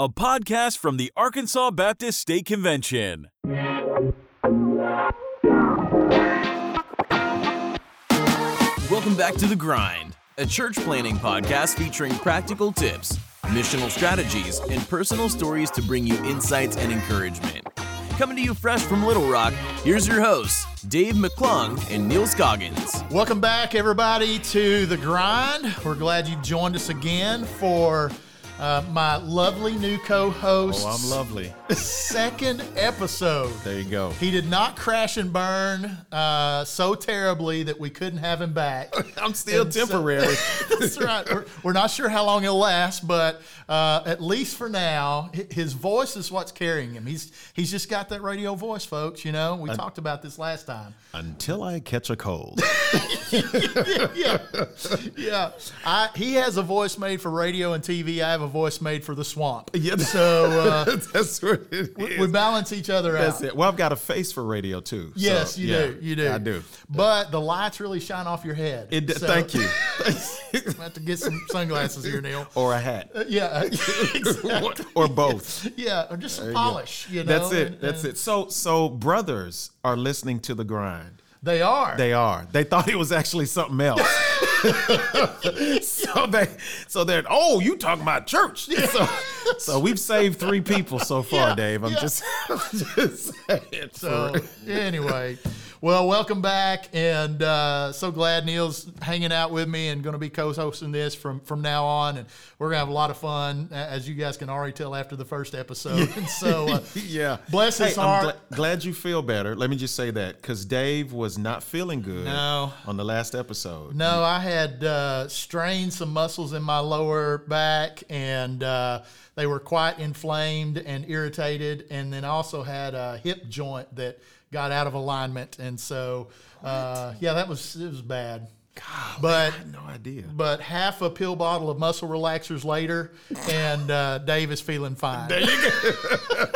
a podcast from the Arkansas Baptist State Convention. Welcome back to The Grind, a church planting podcast featuring practical tips, missional strategies, and personal stories to bring you insights and encouragement. Coming to you fresh from Little Rock, here's your hosts, Dave McClung and Neal Scoggins. Welcome back, everybody, to The Grind. We're glad you've joined us again for uh, my lovely new co-host. Oh, I'm lovely. Second episode. There you go. He did not crash and burn uh, so terribly that we couldn't have him back. I'm still And so- temporary. That's right. We're, we're not sure how long it'll last, but uh, at least for now, his voice is what's carrying him. He's he's just got that radio voice, folks. You know, we talked about this last time. Until I catch a cold. yeah, yeah. I, he has a voice made for radio and TV. I have a voice made for the swamp. Yeah. So uh, That's what it is. we balance each other That's out. it. Well, I've got a face for radio too. Yes, so, you yeah, do. You do. I do. But the lights really shine off your head. It, So- thank you. I have to get some sunglasses here, Neal. or a hat. Uh, yeah, exactly. or both. Yeah, or just some There you polish. You know, That's it. and- That's and it. So, so brothers are listening to the grind. They are. They are. They thought it was actually something else. so they, so they're. Oh, you talking about church? So, so we've saved three people so far, Yeah, Dave. I'm yeah. just, I'm just saying. So anyway, well, welcome back, and uh, so glad Neal's hanging out with me and going to be co-hosting this from from now on, and we're gonna have a lot of fun, as you guys can already tell after the first episode. So, uh, yeah. bless his heart. I'm gla- glad you feel better. Let me just say that because Dave was not feeling good No. on the last episode. No, I had uh, strained some muscles in my lower back, and uh, they were quite inflamed and irritated. And then I also had a hip joint that got out of alignment, and so uh, yeah, that was it was bad. but I had no idea. but half a pill bottle of muscle relaxers later, and uh, Dave is feeling fine. There You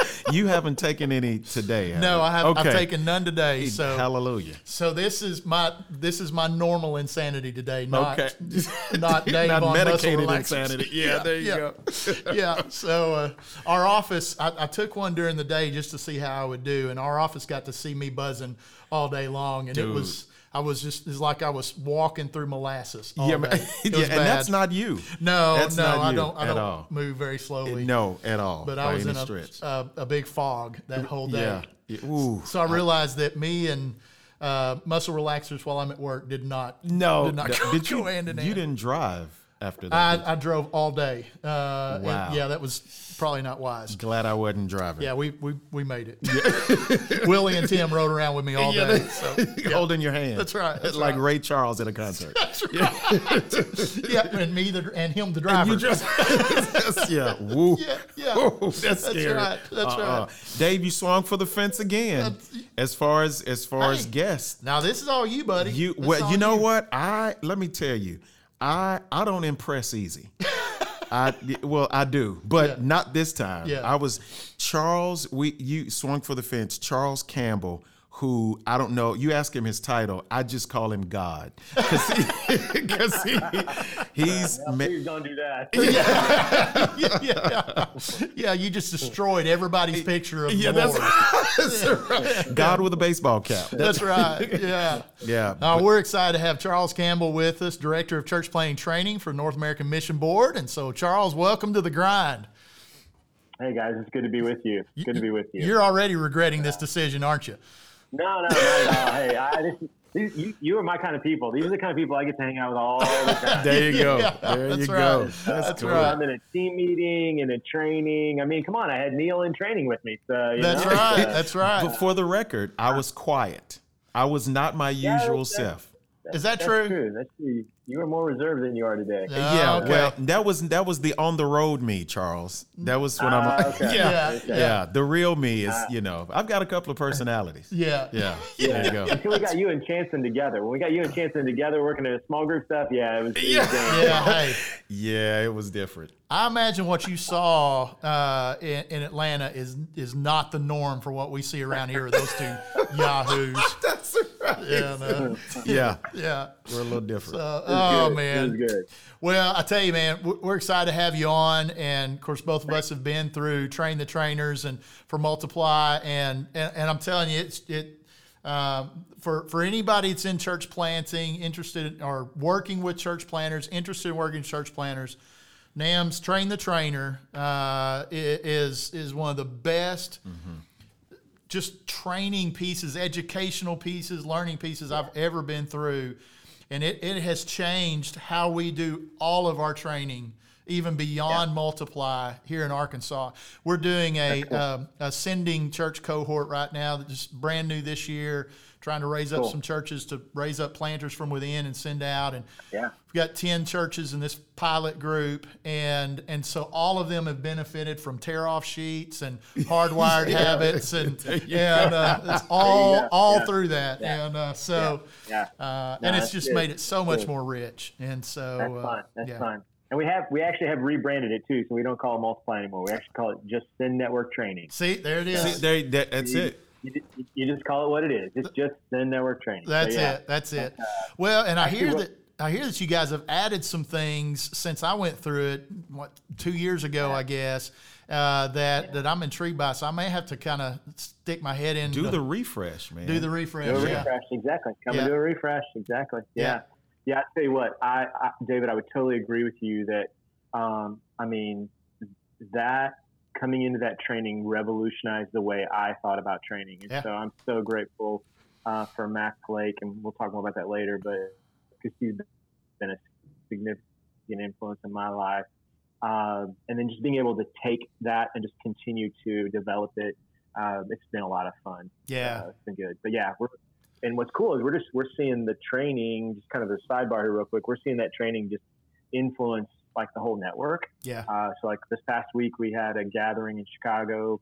haven't taken any today. have No, you? I have. Okay. I've taken none today. So Hallelujah. So this is my this is my normal insanity today, not Okay. not Dave Not on medicated insanity. Yeah, there you yeah. go. yeah. So uh, our office, I, I took one during the day just to see how I would do, and our office got to see me buzzing all day long, and it was. I was just it's like I was walking through molasses. All Yeah, day. man. It yeah, and that's not you. no, that's no. I don't. I don't all. move very slowly. No, at all. but I was in a, a a big fog that whole day. yeah. Ooh. So I realized that me and uh, muscle relaxers while I'm at work did not No. did not th- go, did you? go hand in you didn't drive after that. I, I drove all day. Uh, Wow. yeah, that was probably not wise. Glad I wasn't driving. Yeah, we we, we made it. Willie and Tim rode around with me all Yeah, day. they- So, Holding your hand. That's right, that's like right. Ray Charles at a concert. yeah, and me the and him the driver. You just, that's, yeah. Woo. Yeah, yeah. Ooh, that's, That's scary. right, that's Uh-uh. Dave, you swung for the fence again. As far as as far as Hey. guests, now this is all you, buddy. you This well, you know what? I let me tell you, I I don't impress easy. I well, I do, but Yeah. not this time. Yeah. I was Charles. We you swung for the fence. Charles Campbell, who I don't know. You ask him his title. I just call him God because he, 'cause he he's ma- Please don't do that. yeah, yeah, yeah. You just destroyed everybody's picture of yeah, the that's, that's right. God with a baseball cap. That's right. Yeah. Yeah, Uh, we're excited to have Charles Campbell with us, Director of Church Planting Training for North American Mission Board. And so, Charles, welcome to the grind. Hey guys, it's good to be with you. It's good to be with you. You're already regretting this decision, aren't you? No, no, not at all. Hey, I, this, these, you, you are my kind of people. These are the kind of people I get to hang out with all the time. There you go. Yeah, there you that's go. right. That's, That's cool. right. I'm in a team meeting and a training. I mean, come on, I had Neal in training with me. So you That's know, right. uh, That's right. But for the record, I was quiet. I was not my usual that's- self. Is that that's true? true. That's true. You were more reserved than you are today. Yeah, yeah, okay. well, that was that was the on the road me, Charles. That was when I'm. Ah, okay. yeah, Yeah, yeah, yeah. The real me is, you know, I've got a couple of personalities. Yeah. Yeah, there you go. Until we got you and Chanson together. When we got you and Chanson together working in a small group stuff, yeah, it was. It was. Yeah. Hey, Yeah, it was different. I imagine what you saw uh, in, in Atlanta is is not the norm for what we see around here with those two yahoos. That's right. Yeah, no. yeah, yeah. We're a little different. Uh, oh good. man, good. Well, I tell you, man, we- we're excited to have you on, and of course, both of us have been through train the trainers and for multiply, and and, and I'm telling you, it's it. Um, for for anybody that's in church planting, interested in, or working with church planters, interested in working with church planters, NAMB's train the trainer uh, is is one of the best just training pieces, educational pieces, learning pieces I've ever been through. And it, it has changed how we do all of our training, even beyond multiply here in Arkansas. We're doing a, um, a sending church cohort right now that's brand new this year, trying to raise up Cool. some churches to raise up planters from within and send out. And Yeah. We've got 10 churches in this pilot group, and and so all of them have benefited from tear off sheets and hardwired habits, and, and uh, it's all Yeah, all yeah, through that. And uh, so, Yeah. Uh, No, and it's just good. made it so much Good. more rich. And so, That's uh, fun. That's yeah. fun. And we have we actually have rebranded it too, so we don't call it multiply anymore. We actually call it just Send Network Training. See, there it is. See, there, that, that's it. You, you just call it what it is. It's just Send Network Training. So, That's yeah. it. That's it. Well, and I hear that I hear that you guys have added some things since I went through it. What two years ago, I guess. Uh, that that I'm intrigued by, so I may have to kind of stick my head in. Do the refresh, man. do the refresh. Do a yeah. refresh, exactly. Come Yeah. and do a refresh, exactly. Yeah. Yeah, yeah. I tell you what, I, I David, I would totally agree with you that. Um, I mean, that coming into that training revolutionized the way I thought about training, and Yeah. so I'm so grateful uh, for Mac Lake, and we'll talk more about that later. But because he's been a significant influence in my life, um, and then just being able to take that and just continue to develop it, uh, it's been a lot of fun. Yeah. Uh, it's been good. But yeah, we're and what's cool is we're just we're seeing the training, just kind of a sidebar here real quick. We're seeing that training just influence like the whole network. Yeah. Uh, so like this past week we had a gathering in Chicago,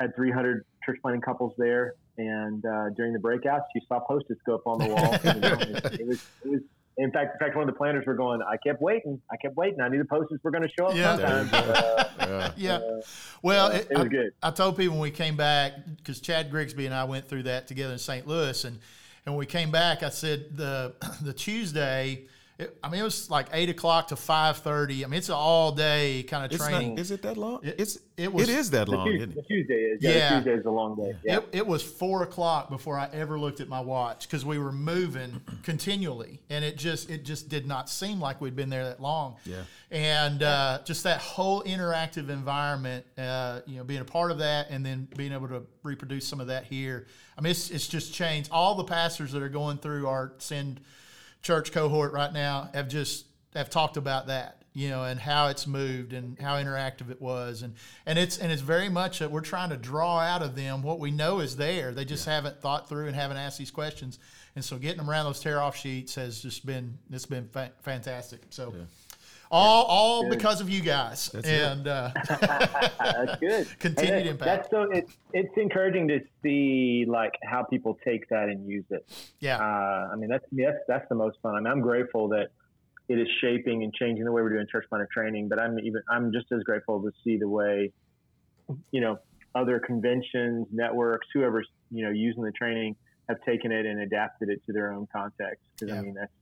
had 300 church planting couples there, and uh, during the breakouts you saw posters go up on the wall. It, it was it was. In fact, in fact, one of the planters were going. I kept waiting. I kept waiting. I knew the posters were going to show up Yeah. sometime. There you go. Uh, Yeah. Yeah. uh, Well, it, it was I, good. I told people when we came back because Chad Grigsby and I went through that together in St. Louis, and and when we came back, I said the the Tuesday. It, I mean, it was like eight o'clock to five thirty. I mean, it's an all day kind of It's training. not, is it that long? It- it's it was- it is that the, long, Tuesday, isn't the it? Tuesday is yeah, Yeah. The Tuesday is a long day. Yeah. It, it was four o'clock before I ever looked at my watch because we were moving continually, and it just it just did not seem like we'd been there that long. Yeah. and uh, just that whole interactive environment, uh, you know, being a part of that, and then being able to reproduce some of that here. I mean, it's, it's just changed. All the pastors that are going through our send church cohort right now have just have talked about that you know and how it's moved and how interactive it was. And and it's and it's very much that we're trying to draw out of them what we know is there. They just haven't thought through and haven't asked these questions. And so getting them around those tear off sheets has just been it's been fa- fantastic. So all all Good. because of you guys That's it. and uh, That's good. Continued And that- impact. That's so it's it's encouraging to see like how people take that and use it. yeah Uh, I mean that's that's that's the most fun. I mean I'm grateful that it is shaping and changing the way we're doing church planter training. But I'm even I'm just as grateful to see the way you know other conventions, networks, whoever's you know using the training have taken it and adapted it to their own context. Because Yeah. I mean that's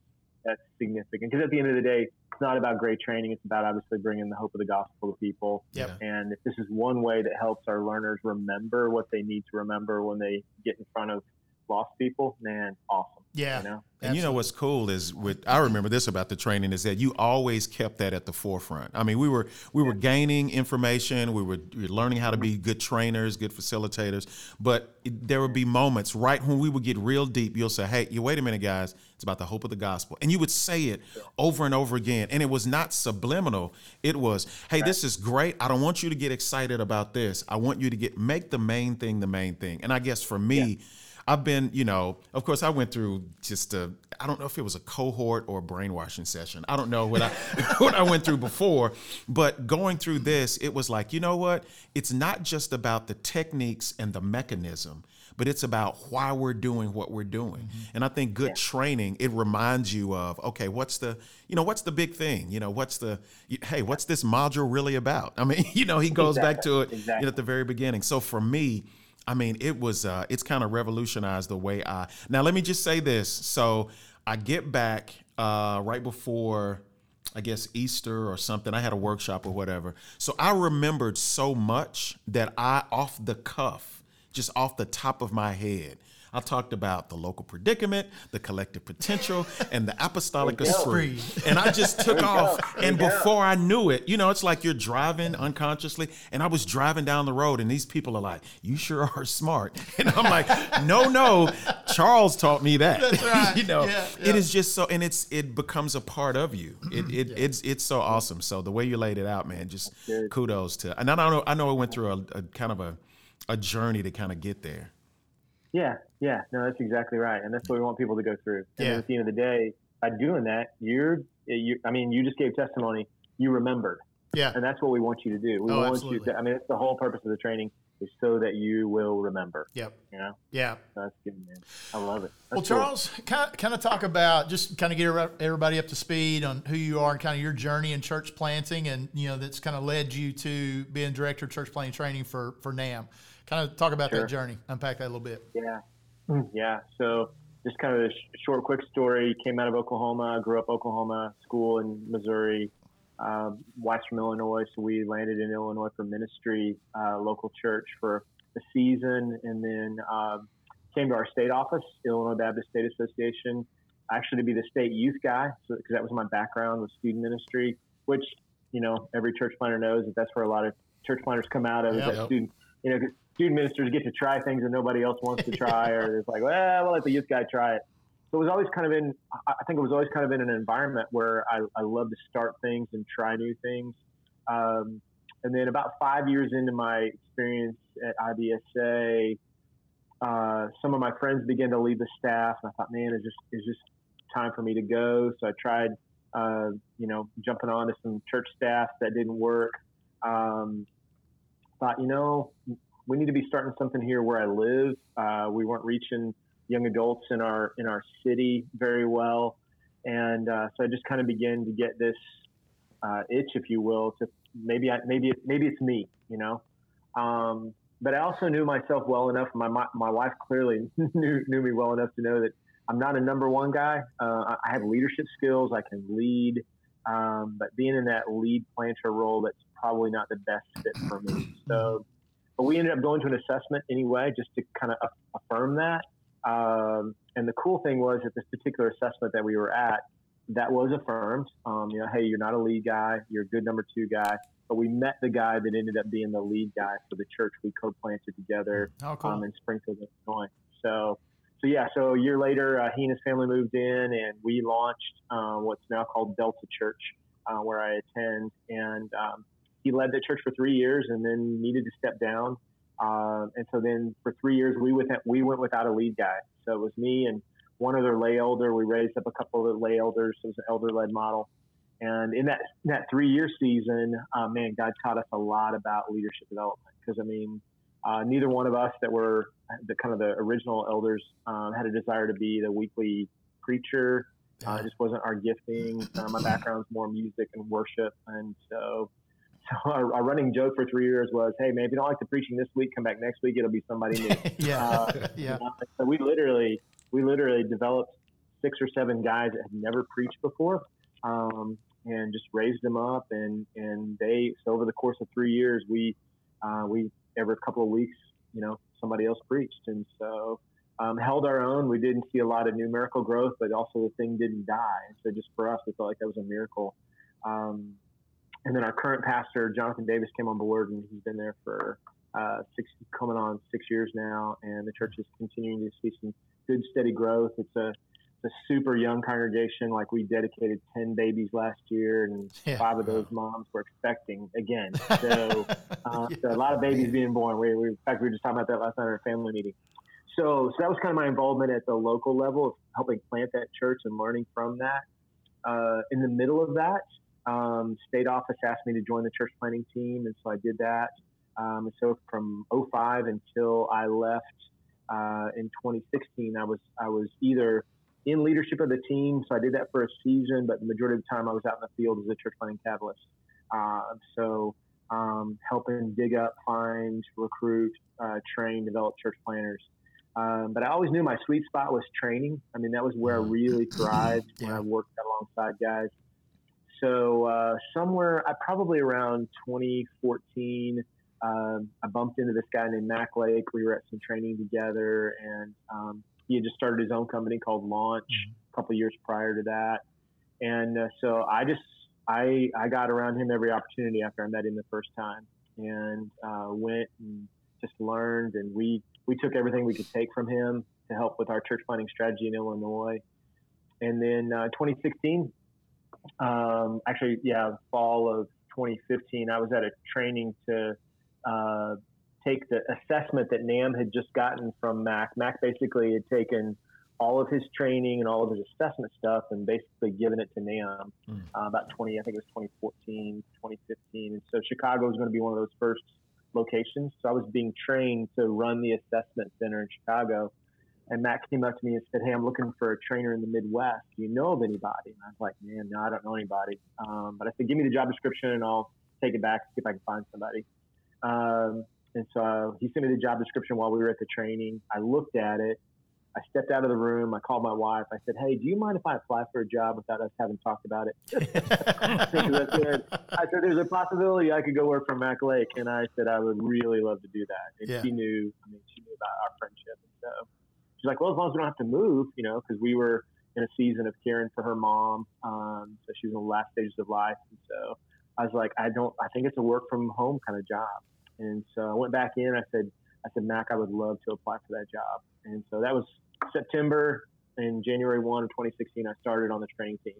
that's significant. Because at the end of the day, it's not about great training. It's about obviously bringing the hope of the gospel to people. Yep. And if this is one way that helps our learners remember what they need to remember when they get in front of lost people, man, awesome. Yeah You know? And you know what's cool is with I remember this about the training is that you always kept that at the forefront. I mean, we were we were gaining information, we were, we were learning how to be good trainers, good facilitators, but it- there would be moments right when we would get real deep. You'll say, "Hey, you wait a minute, guys. It's about the hope of the gospel," and you would say it over and over again. And it was not subliminal. It was, "Hey, this is great. I don't want you to get excited about this. I want you to get make the main thing the main thing." And I guess for me. I've been, you know, of course, I went through just a, I don't know if it was a cohort or a brainwashing session. I don't know what I, what I went through before, but going through this, it was like, you know what? It's not just about the techniques and the mechanism, but it's about why we're doing what we're doing. Mm-hmm. And I think good training, it reminds you of, okay, what's the, you know, what's the big thing? You know, what's the, hey, what's this module really about? I mean, you know, he goes back to it you know, at the very beginning. So for me, I mean, it was uh, it's kind of revolutionized the way I. Now, let me just say this. So I get back uh, right before. I guess Easter or something. I had a workshop or whatever. So I remembered so much that I, off the cuff, just off the top of my head, I talked about the local predicament, the collective potential, and the apostolic esprit. And I just took off. And before I knew it, you know, it's like you're driving unconsciously. And I was driving down the road, and these people are like, You sure are smart. And I'm like, No, no, Charles taught me that. That's right. you know, Yeah, yeah. it is just so, and it's it becomes a part of you. It, it it's it's so awesome. So the way you laid it out, man, just kudos to. And I know I know it went through a, a kind of a a journey to kind of get there. Yeah, yeah, no, that's exactly right, and that's what we want people to go through. And Yeah. at the end of the day, by doing that, you're, eh, you, I mean, you just gave testimony. You remembered, Yeah. and that's what we want you to do. We Oh, want absolutely. you. To, I mean, it's the whole purpose of the training is so that you will remember. Yep. You know, Yeah. that's good, man. I love it. Well, That's cool. Charles, kind of, kind of talk about just kind of get everybody up to speed on who you are and kind of your journey in church planting, and you know that's kind of led you to being director of church planting training for for NAMB. Kind of talk about Sure. that journey, unpack that a little bit. Yeah. Yeah. So just kind of a sh- short, quick story. Came out of Oklahoma, grew up Oklahoma, school in Missouri, um, wife's from Illinois. So we landed in Illinois for ministry, uh, local church for a season, and then um, came to our state office, Illinois Baptist State Association, actually to be the state youth guy, because that was my background with student ministry, which you know every church planter knows that that's where a lot of church planters come out of. is Yep. that student, you know, 'cause student ministers get to try things that nobody else wants to try, or it's like, well, we'll let the youth guy try it. So it was always kind of in, I think it was always kind of in an environment where I, I love to start things and try new things. Um, and then about five years into my experience at IBSA, uh, some of my friends began to leave the staff, and I thought, man, it's just it's just time for me to go. So I tried, uh, you know, jumping on to some church staff that didn't work. Um, thought, you know, we need to be starting something here where I live. Uh, we weren't reaching young adults in our in our city very well, and uh, so I just kind of began to get this uh, itch, if you will, to maybe I, maybe maybe it's me, you know. Um, but I also knew myself well enough. My my, my wife clearly knew knew me well enough to know that I'm not a number one guy. Uh, I- I have leadership skills. I can lead. Um, but being in that lead planter role, that's probably not the best fit for me. So, but we ended up going to an assessment anyway, just to kind of affirm that. Um, and the cool thing was at this particular assessment that we were at, that was affirmed. Um, you know, hey, you're not a lead guy. You're a good number two guy. But we met the guy that ended up being the lead guy for the church we co-planted together Oh, cool. um, in Springfield, Illinois. So, so yeah, so a year later, uh, he and his family moved in, and we launched uh, what's now called Delta Church, uh, where I attend. And um, he led the church for three years, and then needed to step down. Uh, and so then for three years, we went we went without a lead guy. So it was me and one other lay elder. We raised up a couple of lay elders. It was an elder led model. And in that that three year season, uh, man, God taught us a lot about leadership development. Because I mean, uh, neither one of us that were the kind of the original elders um, had a desire to be the weekly preacher. Uh, it just wasn't our gifting. Uh, my background's more music and worship, and so. So our, our running joke for three years was, "Hey man, if you don't like the preaching this week, come back next week. It'll be somebody new." yeah. Uh, yeah. Uh, so we literally we literally developed six or seven guys that had never preached before, um, and just raised them up. And and they so over the course of three years, we uh, we every couple of weeks, you know, somebody else preached, and so um, held our own. We didn't see a lot of numerical growth, but also the thing didn't die. So just for us, we felt like that was a miracle. Um, and then our current pastor, Jonathan Davis, came on board, and he's been there for uh, six, coming on six years now, and the church is continuing to see some good, steady growth. It's a, it's a super young congregation. Like we dedicated ten babies last year, and Yeah. five of those moms were expecting again. So, uh, so a lot of babies being born. We, we, in fact, we were just talking about that last night at our family meeting. So, so that was kind of my involvement at the local level of helping plant that church and learning from that. Uh, in the middle of that, um, state office asked me to join the church planting team, and so I did that. Um, and so from 05 until I left uh, in 2016, I was I was either in leadership of the team, so I did that for a season, but the majority of the time I was out in the field as a church planting catalyst. Uh, so um, helping dig up, find, recruit, uh, train, develop church planters. Um, but I always knew my sweet spot was training. I mean, that was where I Mm-hmm. really thrived when I worked alongside guys. So uh, somewhere, I probably around 2014, um, I bumped into this guy named Mac Lake. We were at some training together, and um, he had just started his own company called Launch a couple years prior to that. And uh, so I just I I got around him every opportunity after I met him the first time, and uh, went and just learned, and we we took everything we could take from him to help with our church planting strategy in Illinois. And then uh, 2016, um, actually, yeah, fall of 2015, I was at a training to uh, take the assessment that NAMB had just gotten from Mac. Mac basically had taken all of his training and all of his assessment stuff and basically given it to NAMB Mm. uh, about 20, I think it was 2014, 2015. And so Chicago was going to be one of those first locations. So I was being trained to run the assessment center in Chicago. And Mac came up to me and said, Hey, I'm looking for a trainer in the Midwest. Do you know of anybody? And I was like, Man, no, I don't know anybody. Um, but I said, Give me the job description and I'll take it back, see if I can find somebody. Um, and so he sent me the job description while we were at the training. I looked at it. I stepped out of the room. I called my wife. I said, Hey, do you mind if I apply for a job without us having talked about it? I said, I said, there's a possibility I could go work for Mac Lake. And I said, I would really love to do that. And Yeah. she knew, I mean, she knew about our friendship. And so she's like, well, as long as we don't have to move, you know, because we were in a season of caring for her mom. Um, so she was in the last stages of life. And so I was like, I don't, I think it's a work from home kind of job. And so I went back in. I said, I said, Mac, I would love to apply for that job. And so that was September and January 1 of 2016, I started on the training team.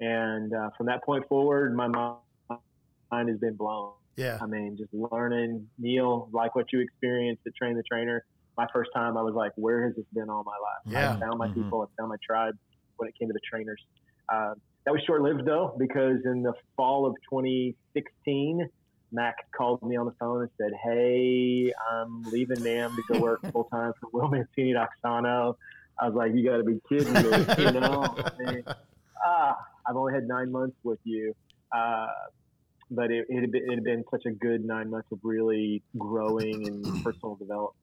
And uh, from that point forward, my mind has been blown. Yeah. I mean, just learning, Neal, like what you experienced at Train the Trainer. My first time, I was like, where has this been all my life? Yeah. I found my Mhm. people, I found my tribe when it came to the trainers. Uh, that was short lived though, because in the fall of 2016, Mac called me on the phone and said, Hey, I'm leaving NAMB to go work full time for Will Mancini at Auxano. I was like, You got to be kidding me. you know, I mean, ah, I've only had nine months with you. Uh, but it, it, had been, it had been such a good nine months of really growing and personal development.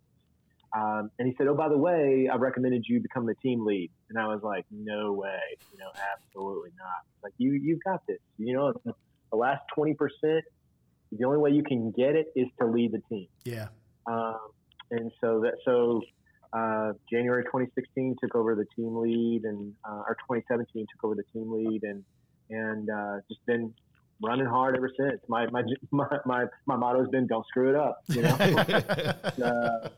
Um, and he said, "Oh, by the way, I recommended you become the team lead." And I was like, "No way, you know, absolutely not." Like you, you've got this. You know, the last twenty percent, the only way you can get it is to lead the team. Yeah. Um, and so that so uh, January 2016 took over the team lead, and uh, or 2017 took over the team lead, and and uh, just been running hard ever since. My my my my, my motto has been "Don't screw it up." You know. uh,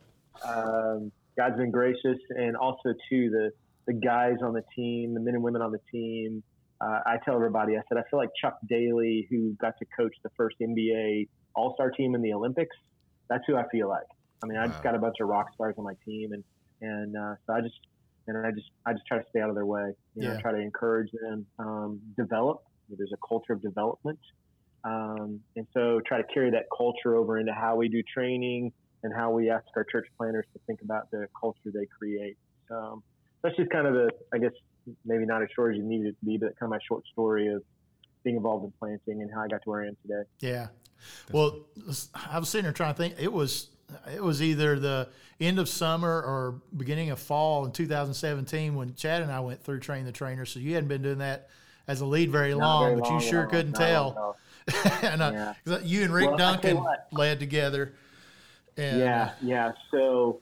um, God's been gracious, and also too the the guys on the team, the men and women on the team. Uh, I tell everybody, I said I feel like Chuck Daly, who got to coach the first NBA All Star team in the Olympics. That's who I feel like. I mean, I just got a bunch of rock stars on my team, and and uh, so I just and I just I just try to stay out of their way. You know, Yeah. try to encourage them, um, develop. There's a culture of development, um, and so try to carry that culture over into how we do training and how we ask our church planters to think about the culture they create. So that's just kind of a, I guess, maybe not as short as you needed it to be, but kind of my short story of being involved in planting and how I got to where I am today. Yeah. Well, I was sitting there trying to think. It was it was either the end of summer or beginning of fall in 2017 when Chad and I went through Train the Trainer. So you hadn't been doing that as a lead very Not long, very but long you sure couldn't tell. and uh, Yeah. 'cause you and Rick Well, I Duncan led together. And, yeah, yeah. So,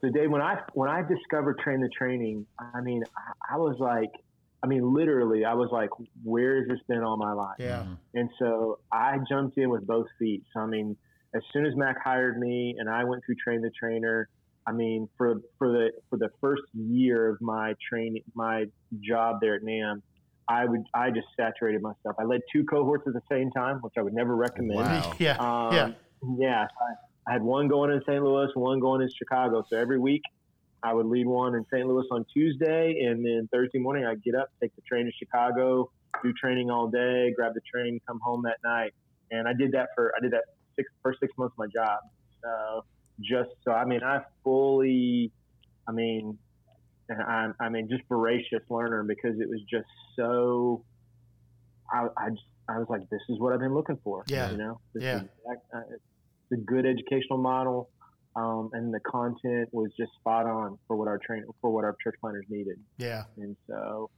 so Dave, when I when I discovered train the training, I mean, I, I was like, I mean, literally, I was like, where has this been all my life? yeah, And so I jumped in with both feet. So I mean, as soon as Mac hired me and I went through train the trainer, I mean, for for the for the first year of my training, my job there at NAMB, I would I just saturated myself. I led two cohorts at the same time, which I would never recommend. Wow. yeah, Um, yeah. yeah. I, I had one going in St. Louis, one going in Chicago. So every week I would lead one in St. Louis on Tuesday, and then Thursday morning I'd get up, take the train to Chicago, do training all day, grab the train, come home that night. And I did that for I did that six first six months of my job. So just so I mean I fully, I mean, and I'm I mean just voracious learner because it was just so. I, I just I was like, this is what I've been looking for. Yeah. You know, this Yeah. is uh, it's a good educational model. Um, and the content was just spot on for what our train for what our church planters needed. Yeah. And so,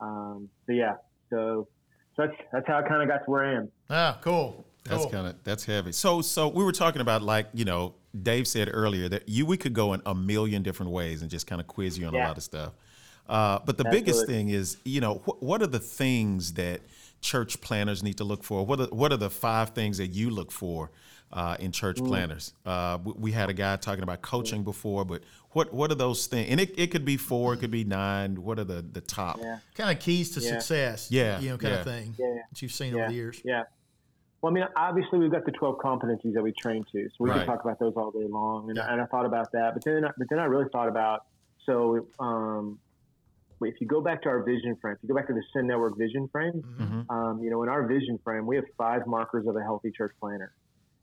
um, so yeah, so, so that's that's how I kind of got to where I am. Ah, cool. That's Cool. kind of that's heavy. So so we were talking about like you know Dave said earlier that you we could go in a million different ways and just kind of quiz you on a lot of stuff. Uh, but the biggest thing is you know wh- what are the things that church planters need to look for? What are what are the five things that you look for uh, in church Mm. planters? Uh, we, we had a guy talking about coaching before, but what what are those things? And it, it could be four, it could be nine. What are the the top? Yeah. Kind of keys to Yeah. success. Yeah, You know, kind yeah. of thing Yeah. that you've seen Yeah. over the years. Yeah. Well, I mean, obviously we've got the 12 competencies that we train to, so we Right. can talk about those all day long. And, Yeah. I, and I thought about that, but then, but then I really thought about, so, um, if you go back to our vision frame, if you go back to the Send Network vision frame, Mhm. um, you know, in our vision frame, we have five markers of a healthy church planter.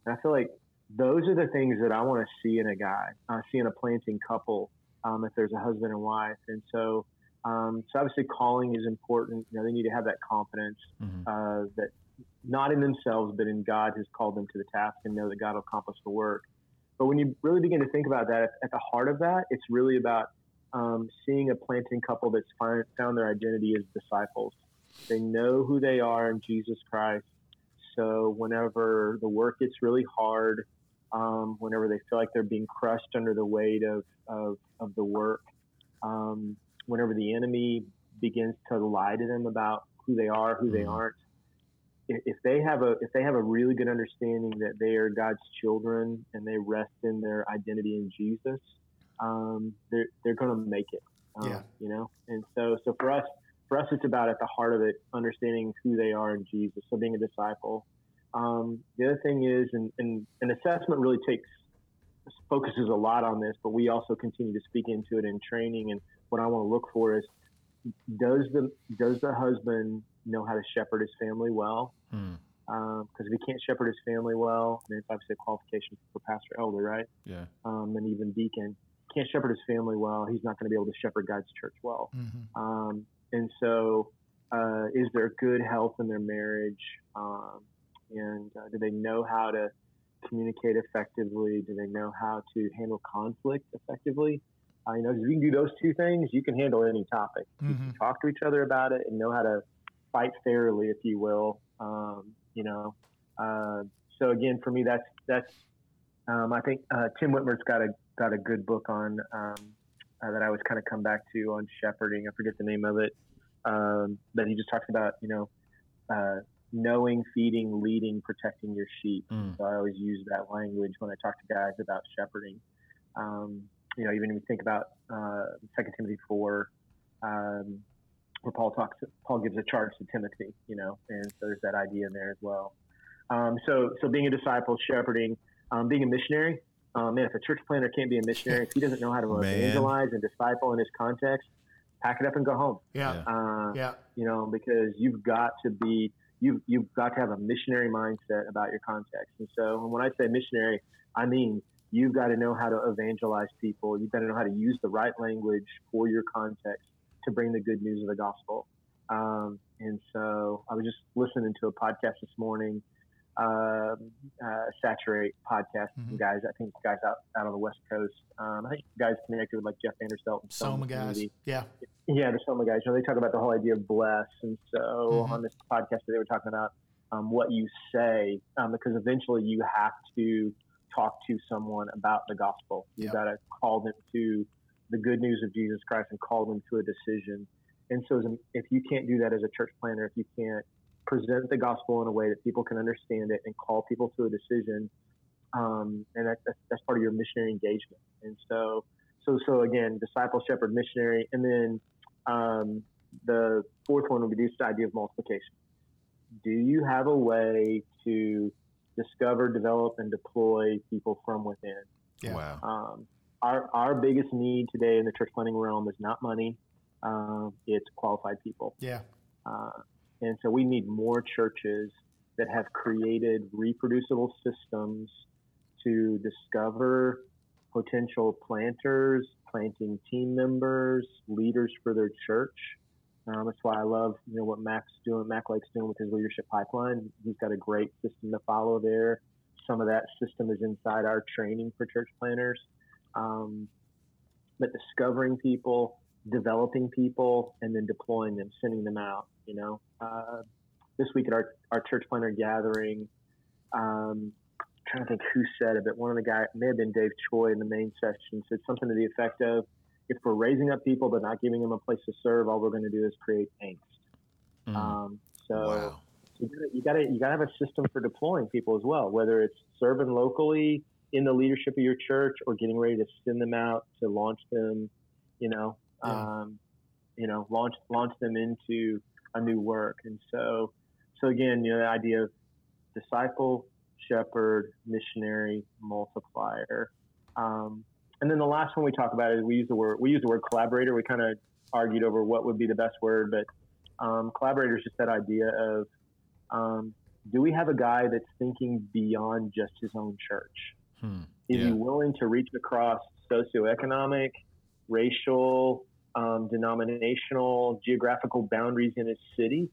And I feel like those are the things that I want to see in a guy, uh, see in a planting couple, um, if there's a husband and wife. And so, um, so obviously calling is important. You know, they need to have that confidence Mhm. uh, that not in themselves, but in God has called them to the task and know that God will accomplish the work. But when you really begin to think about that, at the heart of that, it's really about um, seeing a planting couple that's find, found their identity as disciples. They know who they are in Jesus Christ. So whenever the work gets really hard, um, whenever they feel like they're being crushed under the weight of, of, of the work, um, whenever the enemy begins to lie to them about who they are, who they Mhm. aren't, if if they have a if they have a really good understanding that they are God's children and they rest in their identity in Jesus, um, they're they're going to make it. Um, Yeah. You know, and so so for us for us it's about at the heart of it understanding who they are in Jesus. So being a disciple. Um, the other thing is, and, and an assessment really takes focuses a lot on this, but we also continue to speak into it in training. And what I want to look for is does the does the husband know how to shepherd his family well? Hmm. Because if he can't shepherd his family well, then it's obviously a qualification for pastor elder, right? Yeah. Um, and even deacon can't shepherd his family well. He's not going to be able to shepherd God's church well. Mhm. Um, and so, uh, is there good health in their marriage? Um, and uh, do they know how to communicate effectively? Do they know how to handle conflict effectively? Uh, you know, if you can do those two things, you can handle any topic. You can Mhm. talk to each other about it and know how to fight fairly, if you will. Um, you know, uh, so again, for me, that's that's. Um, I think uh, Tim Witmer's got a got a good book on um, uh, that I always kind of come back to on shepherding. I forget the name of it, um, but he just talks about you know uh, knowing, feeding, leading, protecting your sheep. Mm. So I always use that language when I talk to guys about shepherding. Um, you know, even if you think about uh, 2 Timothy four, um, where Paul talks, Paul gives a charge to Timothy. You know, and so there's that idea in there as well. Um, so, so being a disciple, shepherding, um, being a missionary. Um, man, if a church planter can't be a missionary, if he doesn't know how to evangelize and disciple in his context, pack it up and go home. Yeah. Uh, Yeah. you know, because you've got to be you you've got to have a missionary mindset about your context. And so when I say missionary, I mean you've got to know how to evangelize people. You've got to know how to use the right language for your context to bring the good news of the gospel. Um, and so I was just listening to a podcast this morning, um, uh, Saturate podcast. Mhm. Guys, I think guys out, out on the West Coast. Um, I think guys connected with like Jeff Vanderstelt and Soma guys. Yeah. Yeah, the Soma guys. You know, they talk about the whole idea of bless, and so Mhm. on this podcast they were talking about um, what you say, um, because eventually you have to talk to someone about the gospel. You Yep. got to call them to the good news of Jesus Christ and call them to a decision. And so, as if you can't do that as a church planter, if you can't present the gospel in a way that people can understand it and call people to a decision, um, and that, that's, that's part of your missionary engagement. And so, so, so again, disciple, shepherd, missionary, and then um, the fourth one would be this idea of multiplication. Do you have a way to discover, develop, and deploy people from within? Yeah. Wow. Um, our, our biggest need today in the church planting realm is not money, um, it's qualified people. Yeah. Uh, and so we need more churches that have created reproducible systems to discover potential planters, planting team members, leaders for their church, Um, that's why I love you know what Mac's doing, Mac Lake's doing with his leadership pipeline. He's got a great system to follow there. Some of that system is inside our training for church planters. Um, but discovering people, developing people, and then deploying them, sending them out. You know, uh, this week at our, our church planter gathering, um, trying to think who said it, but one of the guys, may have been Dave Choi in the main session, said something to the effect of, if we're raising up people but not giving them a place to serve, all we're going to do is create angst. Mm. Um, so wow. you got to you got to have a system for deploying people as well, whether it's serving locally in the leadership of your church or getting ready to send them out to launch them, you know, yeah. um, you know, launch launch them into a new work. And so, so again, you know, the idea of disciple, shepherd, missionary, multiplier. Um, and then the last one we talk about is we use the word we use the word collaborator. We kind of argued over what would be the best word, but um, collaborator is just that idea of um, do we have a guy that's thinking beyond just his own church? Hmm. Is yeah. he willing to reach across socioeconomic, racial, um, denominational, geographical boundaries in his city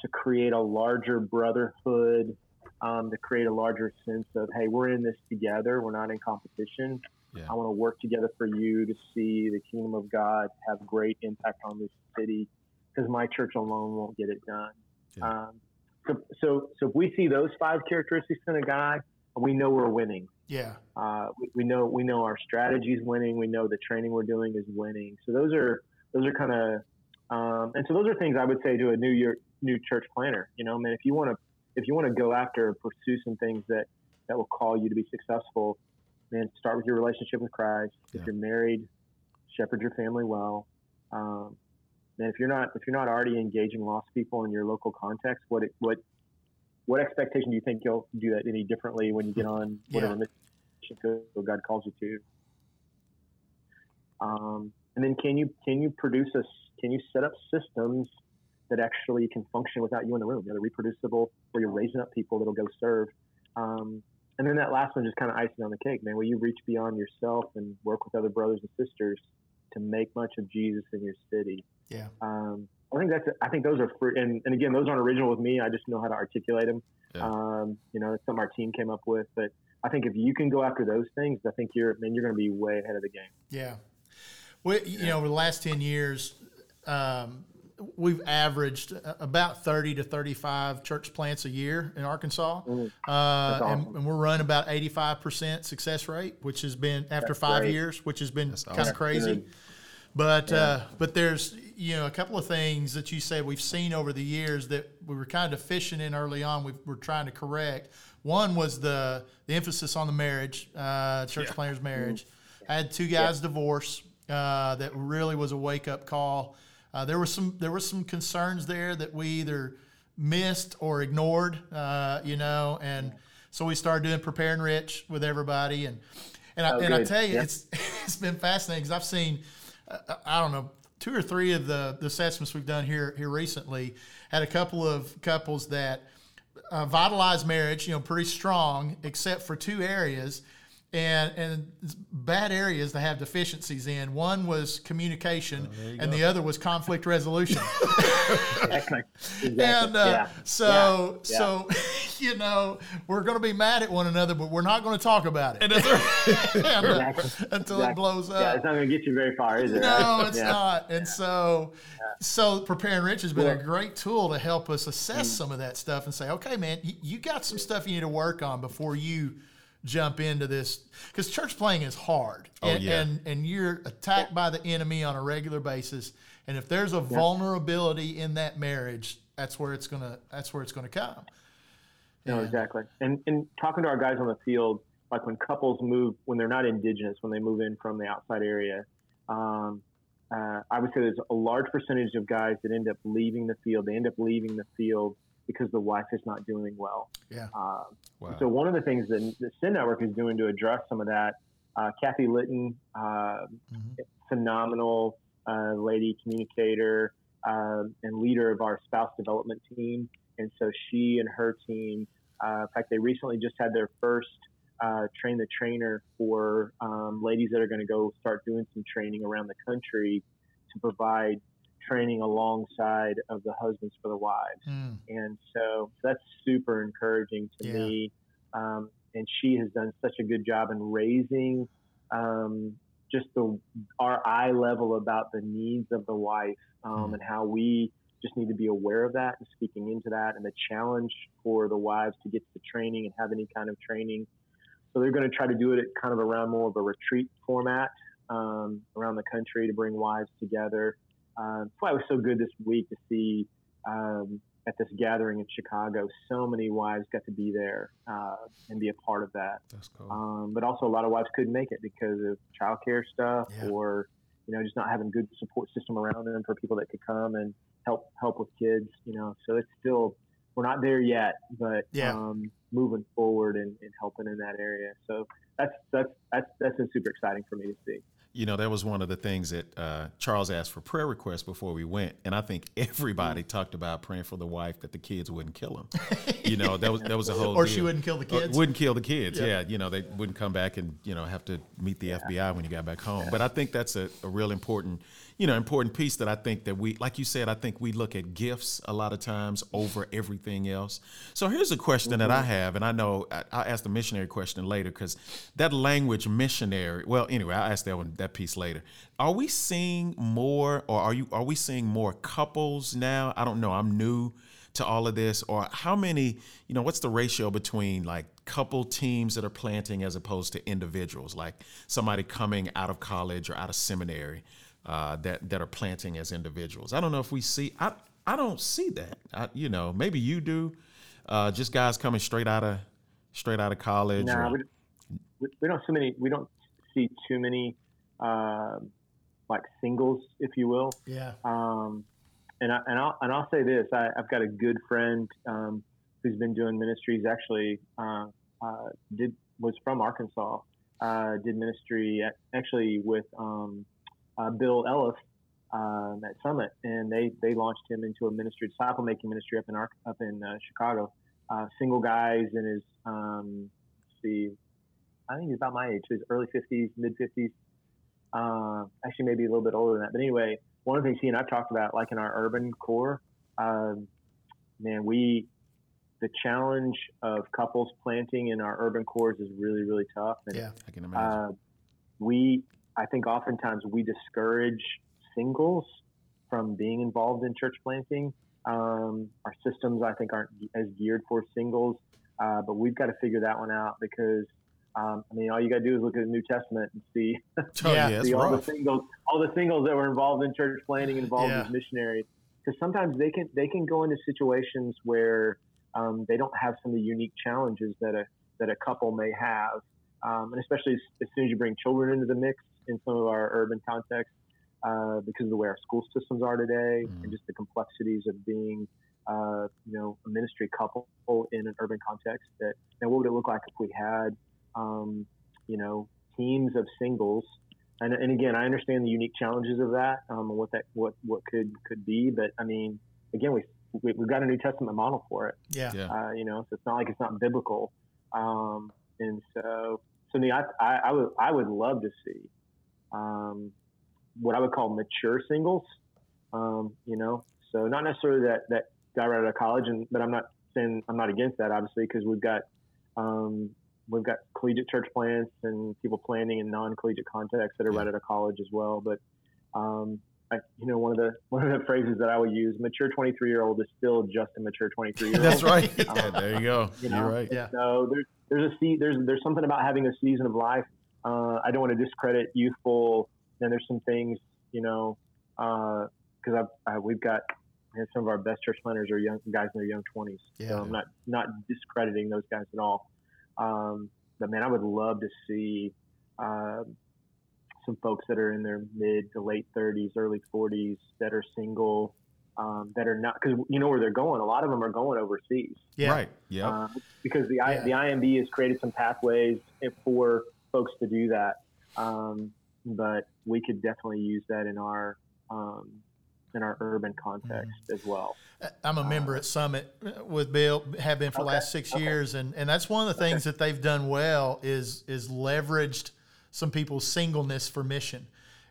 to create a larger brotherhood, um, to create a larger sense of, hey, we're in this together. We're not in competition. Yeah. I want to work together for you to see the kingdom of God have great impact on this city because my church alone won't get it done. Yeah. Um, so, so, so if we see those five characteristics in a guy, we know we're winning. Yeah. Uh, we, we, know we know our strategy is winning. We know the training we're doing is winning. So those are those are kind of um, and so those are things I would say to a new year new church planter. You know, man, if you want to if you want to go after pursue some things that that will call you to be successful, man, start with your relationship with Christ. Yeah. If you're married, shepherd your family well. Um, and if you're not if you're not already engaging lost people in your local context, what it, what what expectation do you think you'll do that any differently when you get on whatever yeah. mission God calls you to? Um, and then can you can you produce a can you set up systems that actually can function without you in the room? You know, reproducible, where you're raising up people that'll go serve. Um, and then that last one just kind of icing on the cake, man. Will you reach beyond yourself and work with other brothers and sisters to make much of Jesus in your city? Yeah. Um, I think that's. I think those are free, and, and again, those aren't original with me. I just know how to articulate them. Yeah. Um, you know, it's something our team came up with. But I think if you can go after those things, I think you're man, you're going to be way ahead of the game. Yeah. Well, you yeah. know, over the last ten years, um, we've averaged about 30 to 35 church plants a year in Arkansas. Mm, uh, awesome. and, and, we're running about 85% success rate, which has been after That's five great. years, which has been That's kind awesome. of crazy. Good. But yeah. uh, but there's you know a couple of things that you said we've seen over the years that we were kind of fishing in early on. We were trying to correct. One was the the emphasis on the marriage, uh, church yeah. planters marriage. Mm-hmm. I had two guys yeah. divorce. Uh, that really was a wake up call. Uh, there were some there were some concerns there that we either missed or ignored, uh, you know, and so we started doing prepare and rich with everybody, and and, oh, I, and I tell you, it's it's been fascinating because I've seen I don't know, two or three of the, the assessments we've done here here recently had a couple of couples that uh, vitalized marriage, you know, pretty strong, except for two areas and and bad areas to have deficiencies in. One was communication, oh, and go. the other was conflict resolution. exactly. And uh, yeah. so yeah. so you know we're going to be mad at one another, but we're not going to talk about it and, and, uh, until exactly. it blows up. Yeah, it's not going to get you very far, is it? No, right? it's not. And so so preparing rich has been a great tool to help us assess mm. some of that stuff and say, okay, man, you, you got some stuff you need to work on before you jump into this because church playing is hard oh, and, yeah. and and you're attacked by the enemy on a regular basis and if there's a yeah. vulnerability in that marriage that's where it's gonna that's where it's gonna come no exactly and and talking to our guys on the field like when couples move when they're not indigenous when they move in from the outside area um, uh, I would say there's a large percentage of guys that end up leaving the field. They end up leaving the field because the wife is not doing well. Yeah. Uh, wow. So one of the things that the Send Network is doing to address some of that, uh, Kathy Litton, uh, mm-hmm. phenomenal uh, lady communicator um, and leader of our spouse development team, and so she and her team, uh, in fact, they recently just had their first uh, train the trainer for um, ladies that are going to go start doing some training around the country to provide training alongside of the husbands for the wives. Mm. And so that's super encouraging to Yeah. me. Um, and she has done such a good job in raising um, just the our eye level about the needs of the wife um, Mhm. and how we just need to be aware of that and speaking into that and the challenge for the wives to get to the training and have any kind of training. So they're going to try to do it at kind of around more of a retreat format um, around the country to bring wives together. Uh, that's why it was so good this week to see um, at this gathering in Chicago. So many wives got to be there uh, and be a part of that. That's cool. Um, but also, a lot of wives couldn't make it because of childcare stuff Yeah. or you know just not having good support system around them for people that could come and help help with kids. You know, so it's still we're not there yet, but Yeah. um, moving forward and, and helping in that area. So that's that's that's that's been super exciting for me to see. You know, that was one of the things that uh, Charles asked for prayer requests before we went, and I think everybody talked about praying for the wife that the kids wouldn't kill him. You know, that was that was a whole. Or she wouldn't kill the Or kids. wouldn't kill the kids. Yeah. Yeah. you know, they wouldn't come back and you know have to meet the FBI when you got back home. But I think that's a, a real important, you know, important piece that I think that we, like you said, I think we look at gifts a lot of times over everything else. So here's a question that I mm-hmm. have, and I know I, I'll ask the missionary question later because that language missionary. Well, anyway, I'll ask that one that piece later. Are we seeing more, or are you are we seeing more couples now? I don't know. I'm new to all of this or how many you know what's the ratio between like couple teams that are planting as opposed to individuals like somebody coming out of college or out of seminary uh, that that are planting as individuals i don't know if we see i i don't see that I, you know maybe you do uh, just guys coming straight out of straight out of college Nah, or- we, we, we don't so many. We don't see too many um like singles, if you will. Yeah. Um, and I, and I'll and I'll say this: I, I've got a good friend um, who's been doing ministries. Actually, uh, uh, did was from Arkansas. Uh, did ministry at, actually with um, uh, Bill Elliff um, at Summit, and they they launched him into a ministry, disciple making ministry up in Ar- up in uh, Chicago. Uh, single guys in his um, let's see, I think he's about my age, his early fifties, mid fifties. Uh, actually, maybe a little bit older than that. But anyway, one of the things he and I've talked about, like in our urban core, um, man, we the challenge of couples planting in our urban cores is really, really tough. And Yeah. i can imagine uh, we, I think, oftentimes we discourage singles from being involved in church planting. Um, our systems, I think, aren't as geared for singles, uh, but we've got to figure that one out because, um, I mean, all you got to do is look at the New Testament and see oh, yeah, see all rough the singles, all the singles that were involved in church planting, involved Yeah. as missionaries. Because sometimes they can they can go into situations where um, they don't have some of the unique challenges that a that a couple may have, um, and especially as, as soon as you bring children into the mix in some of our urban contexts, uh, because of the way our school systems are today, Mhm. and just the complexities of being, uh, you know, a ministry couple in an urban context. That now, what would it look like if we had, um, you know, teams of singles and, and again, I understand the unique challenges of that, um, and what that what what could could be. But I mean, again, we, we we've got a New Testament model for it. Yeah. yeah Uh, you know, so it's not like it's not biblical. Um, and so, so me, I, I, I would I would love to see um, what I would call mature singles. Um, you know, so not necessarily that that guy right out of college, and but I'm not saying I'm not against that, obviously, because we've got um, we've got collegiate church plants and people planning in non-collegiate contexts that are Yeah. right out of college as well. But um, I, you know, one of the one of the phrases that I would use: mature 23 year old is still just a mature 23 year old. That's right. Yeah, there you go You you're right Yeah. So there's there's a there's there's something about having a season of life. Uh, I don't want to discredit youthful. And there's some things, you know, because I've I, we've got you know, some of our best church planters are young guys in their young 20s. Yeah. So I'm not not discrediting those guys at all. Um, but man, I would love to see um, some folks that are in their mid to late 30s, early 40s that are single. Um, that are not because you know where they're going. A lot of them are going overseas Yeah. right yeah uh, because the I, Yeah. the IMB has created some pathways for folks to do that. Um, but we could definitely use that in our um, in our urban context Mm-hmm. as well. I'm a member at Summit with Bill, have been for the last six okay. years, and, and that's one of the things that they've done well is is leveraged some people's singleness for mission.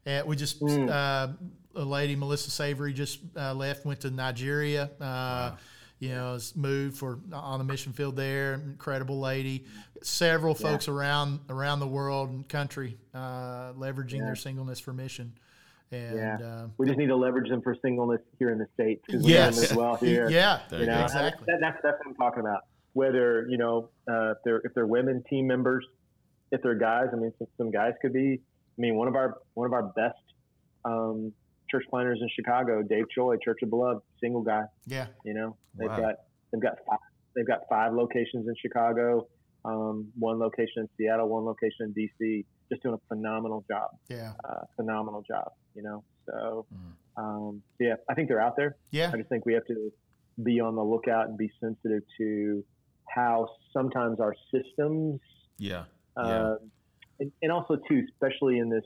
And we just Mm. uh, a lady, Melissa Savory, just uh, left, went to Nigeria. Uh, wow. You know, has moved for on the mission field there. Incredible lady. Several yeah. folks around around the world and country uh, leveraging yeah. their singleness for mission. And, yeah, uh, we just need to leverage them for singleness here in the states because yes. as well here. Yeah, you know, exactly. That, that's that's what I'm talking about. Whether you know uh, if they're if they're women team members, if they're guys. I mean, some, some guys could be. I mean, one of our one of our best um, church planters in Chicago, Dave Choi, Church of Beloved, single guy. Yeah, you know they've wow. got they've got five, they've got five locations in Chicago, um, one location in Seattle, one location in DC. Just doing a phenomenal job. Yeah, uh, phenomenal job you know. So, mm. um, yeah, I think they're out there. Yeah. I just think we have to be on the lookout and be sensitive to how sometimes our systems. Yeah. Uh, yeah. And, and, also too, especially in this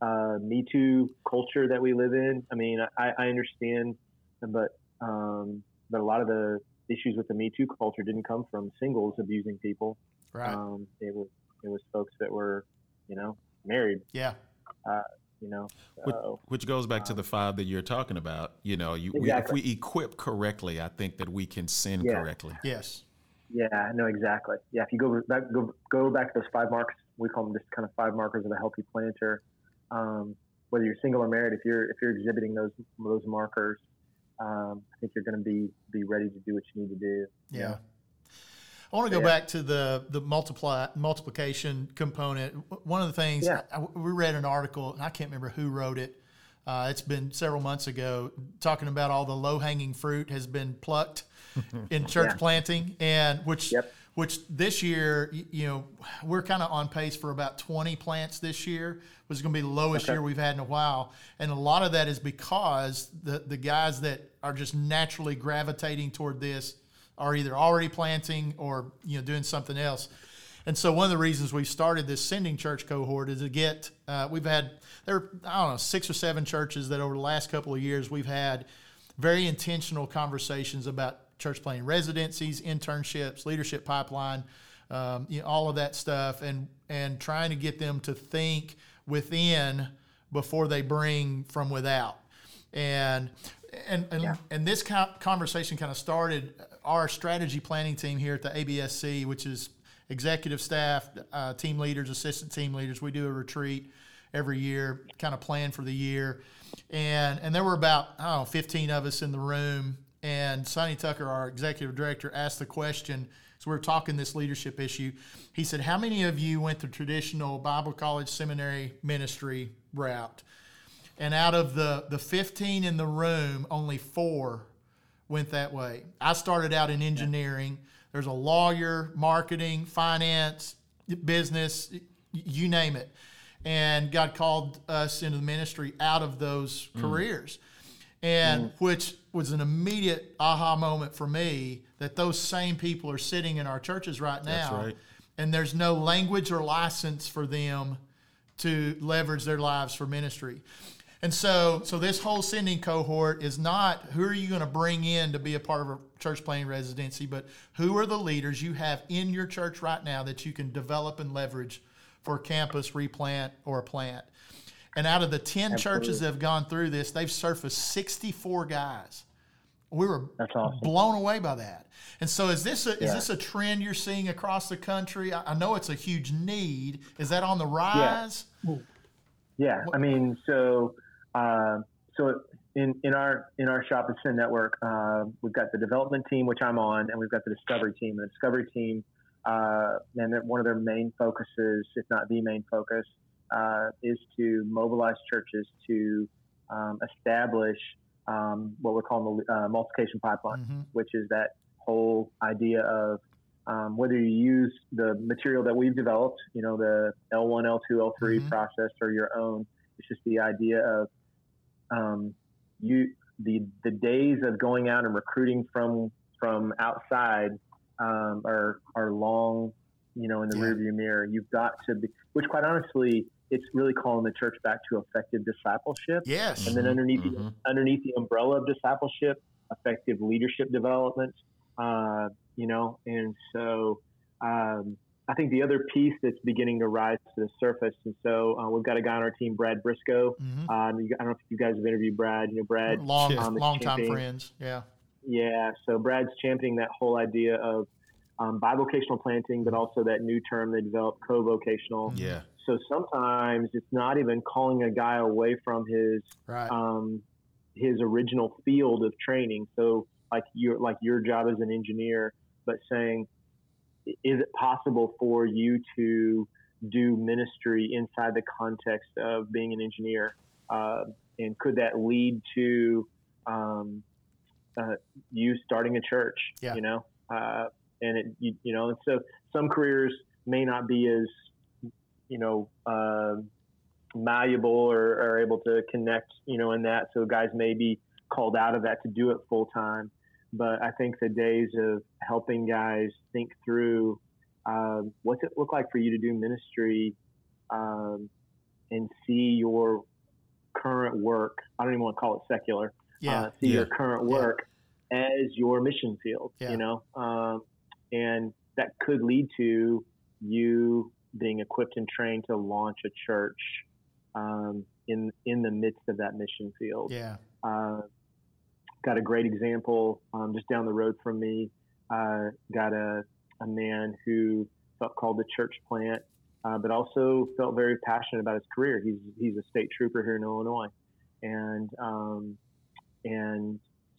uh, Me Too culture that we live in. I mean, I, I understand, but um, but a lot of the issues with the Me Too culture didn't come from singles abusing people. Right. Um, it was it was folks that were, you know, married. Yeah. Uh, you know. So, which, which, goes back um, to the five that you're talking about. You know, you, exactly. we, if we equip correctly, I think that we can sin yeah. correctly. Yes. Yeah, no, exactly. Yeah, if you go back, go, go back to those five marks, we call them just kind of five markers of a healthy planter. Um, whether you're single or married, if you're if you're exhibiting those those markers, um, I think you're going to be be ready to do what you need to do. Yeah. I want to go yeah. back to the the multiply multiplication component. One of the things yeah. I, we read an article, and I can't remember who wrote it. Uh, it's been several months ago, talking about all the low hanging fruit has been plucked in church yeah. planting, and which yep. Which this year, you know, we're kind of on pace for about 20 plants this year. Was going to be the lowest okay. year we've had in a while, and a lot of that is because the the guys that are just naturally gravitating toward this are either already planting or you know doing something else. And so one of the reasons we started this sending church cohort is to get uh, we've had there I don't know six or seven churches that over the last couple of years we've had very intentional conversations about church planting residencies, internships, leadership pipeline, um, you know, all of that stuff, and and trying to get them to think within before they bring from without. And and and, yeah. and this conversation kind of started our strategy planning team here at the ABSC, which is executive staff, uh, team leaders, assistant team leaders. We do a retreat every year, kind of plan for the year, and and there were about I don't know 15 of us in the room, and Sonny Tucker, our executive director, asked the question. So we are talking this leadership issue. He said, "How many of you went the traditional Bible college seminary ministry route?" And out of the the 15 in the room, only four went that way. I started out in engineering. There's a lawyer, marketing, finance, business, you name it. And God called us into the ministry out of those mm. careers. And mm. which was an immediate aha moment for me that those same people are sitting in our churches right now. Right. And there's no language or license for them to leverage their lives for ministry. And so, so this whole sending cohort is not who are you going to bring in to be a part of a church planting residency, but who are the leaders you have in your church right now that you can develop and leverage for campus replant or a plant. And out of the 10 Absolutely. churches that have gone through this, they've surfaced 64 guys. We were awesome. blown away by that. And so, is this a, yeah. is this a trend you're seeing across the country? I, I know it's a huge need. Is that on the rise? Yeah, yeah. I mean, so uh, so in, in our in our shop at Send Network, uh, we've got the development team, which I'm on, and we've got the discovery team. And the discovery team, uh, and one of their main focuses, if not the main focus, uh, is to mobilize churches to um, establish um, what we're calling the uh, multiplication pipeline, mm-hmm. which is that whole idea of um, whether you use the material that we've developed, you know, the L1, L2, L3 mm-hmm. process, or your own. It's just the idea of um, you the the days of going out and recruiting from from outside um, are are long, you know, in the yeah. rearview mirror. You've got to be, which quite honestly, it's really calling the church back to effective discipleship. Yes, and then underneath mm-hmm. the, underneath the umbrella of discipleship, effective leadership development. Uh, you know, and so um, I think the other piece that's beginning to rise to the surface, and so uh, we've got a guy on our team, Brad Brisco. Mhm. Um, you, I don't know if you guys have interviewed Brad. You know, Brad. long, um, long time friends. Yeah. Yeah, so Brad's championing that whole idea of um, bivocational planting, but also that new term they developed, co-vocational. Yeah. So sometimes it's not even calling a guy away from his Right. um, his original field of training. So like your like your job as an engineer, but saying, is it possible for you to do ministry inside the context of being an engineer? Uh, and could that lead to um, uh, you starting a church? Yeah. You know, uh, and it you, you know, and so some careers may not be as you know. Uh, malleable or are able to connect, you know, in that. So guys may be called out of that to do it full time. But I think the days of helping guys think through um, what's it look like for you to do ministry um, and see your current work. I don't even want to call it secular. yeah. Uh, see your current work as your mission field. Yeah. You know, um, and that could lead to you being equipped and trained to launch a church um, in in the midst of that mission field. yeah. Uh, got a great example um, just down the road from me. Uh, got a, a man who felt called to church plant, uh, but also felt very passionate about his career. He's he's a state trooper here in Illinois, and um, and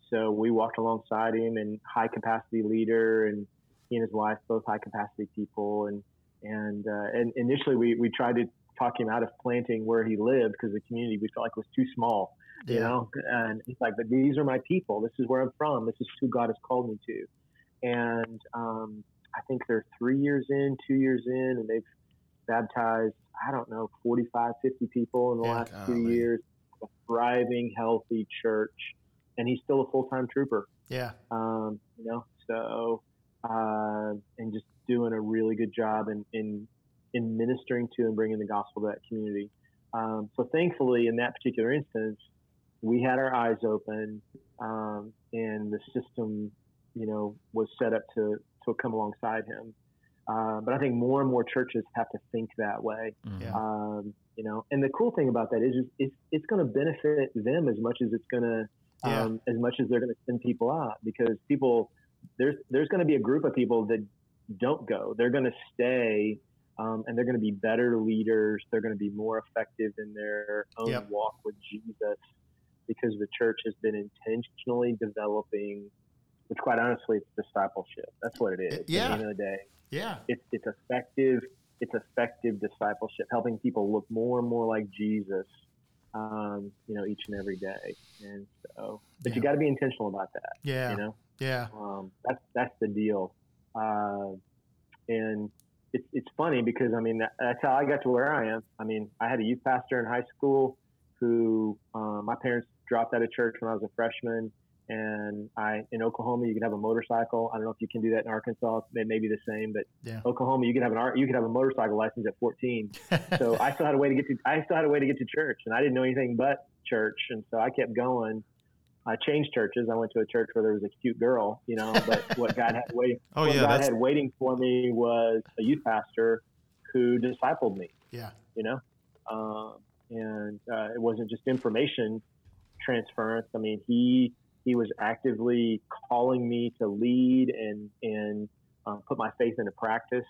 so we walked alongside him and high capacity leader, and he and his wife both high capacity people, and and uh, and initially we we tried to talk him out of planting where he lived because the community we felt like was too small you know? And he's like but these are my people. This is where i'm from. This is who god has called me to. And um, i think they're three years in two years in and they've baptized i don't know 45 50 people in the Yeah, last two years. A thriving healthy church. And he's still a full-time trooper. Yeah. um, you know, so uh, and just doing a really good job in, in in ministering to and bringing the gospel to that community. Um, so thankfully, in that particular instance, we had our eyes open, um, and the system, you know, was set up to to come alongside him. Uh, but I think more and more churches have to think that way. Mhm. Yeah. Um, you know, and the cool thing about that is, is it's, it's going to benefit them as much as it's going to, Yeah. um, as much as they're going to send people out because people, there's, there's going to be a group of people that don't go. They're going to stay, um, and they're going to be better leaders. They're going to be more effective in their own Yep. walk with Jesus because the church has been intentionally developing, which quite honestly, it's discipleship. That's what it is. Yeah. At the end of the day Yeah. it's it's effective it's effective discipleship helping people look more and more like jesus um, you know each and every day and so but Yeah. you got to be intentional about that Yeah. you know Yeah. um, that's that's the deal uh, and it's, it's funny because i mean that, that's how i got to where i am i mean i had a youth pastor in high school who um, my parents dropped out of church when i was a freshman and I in Oklahoma you can have a motorcycle. I don't know if you can do that in Arkansas. It may be the same, but Yeah. Oklahoma you can have an you can have a motorcycle license at 14. So I still had a way to get to I still had a way to get to church, and I didn't know anything but church, and so I kept going. I changed churches. I went to a church where there was a cute girl, you know. But what God had waiting, Oh, what yeah, God that's- had waiting for me was a youth pastor who discipled me yeah. you know, um, and uh, it wasn't just information transference. I mean, he he was actively calling me to lead and and uh, put my faith into practice.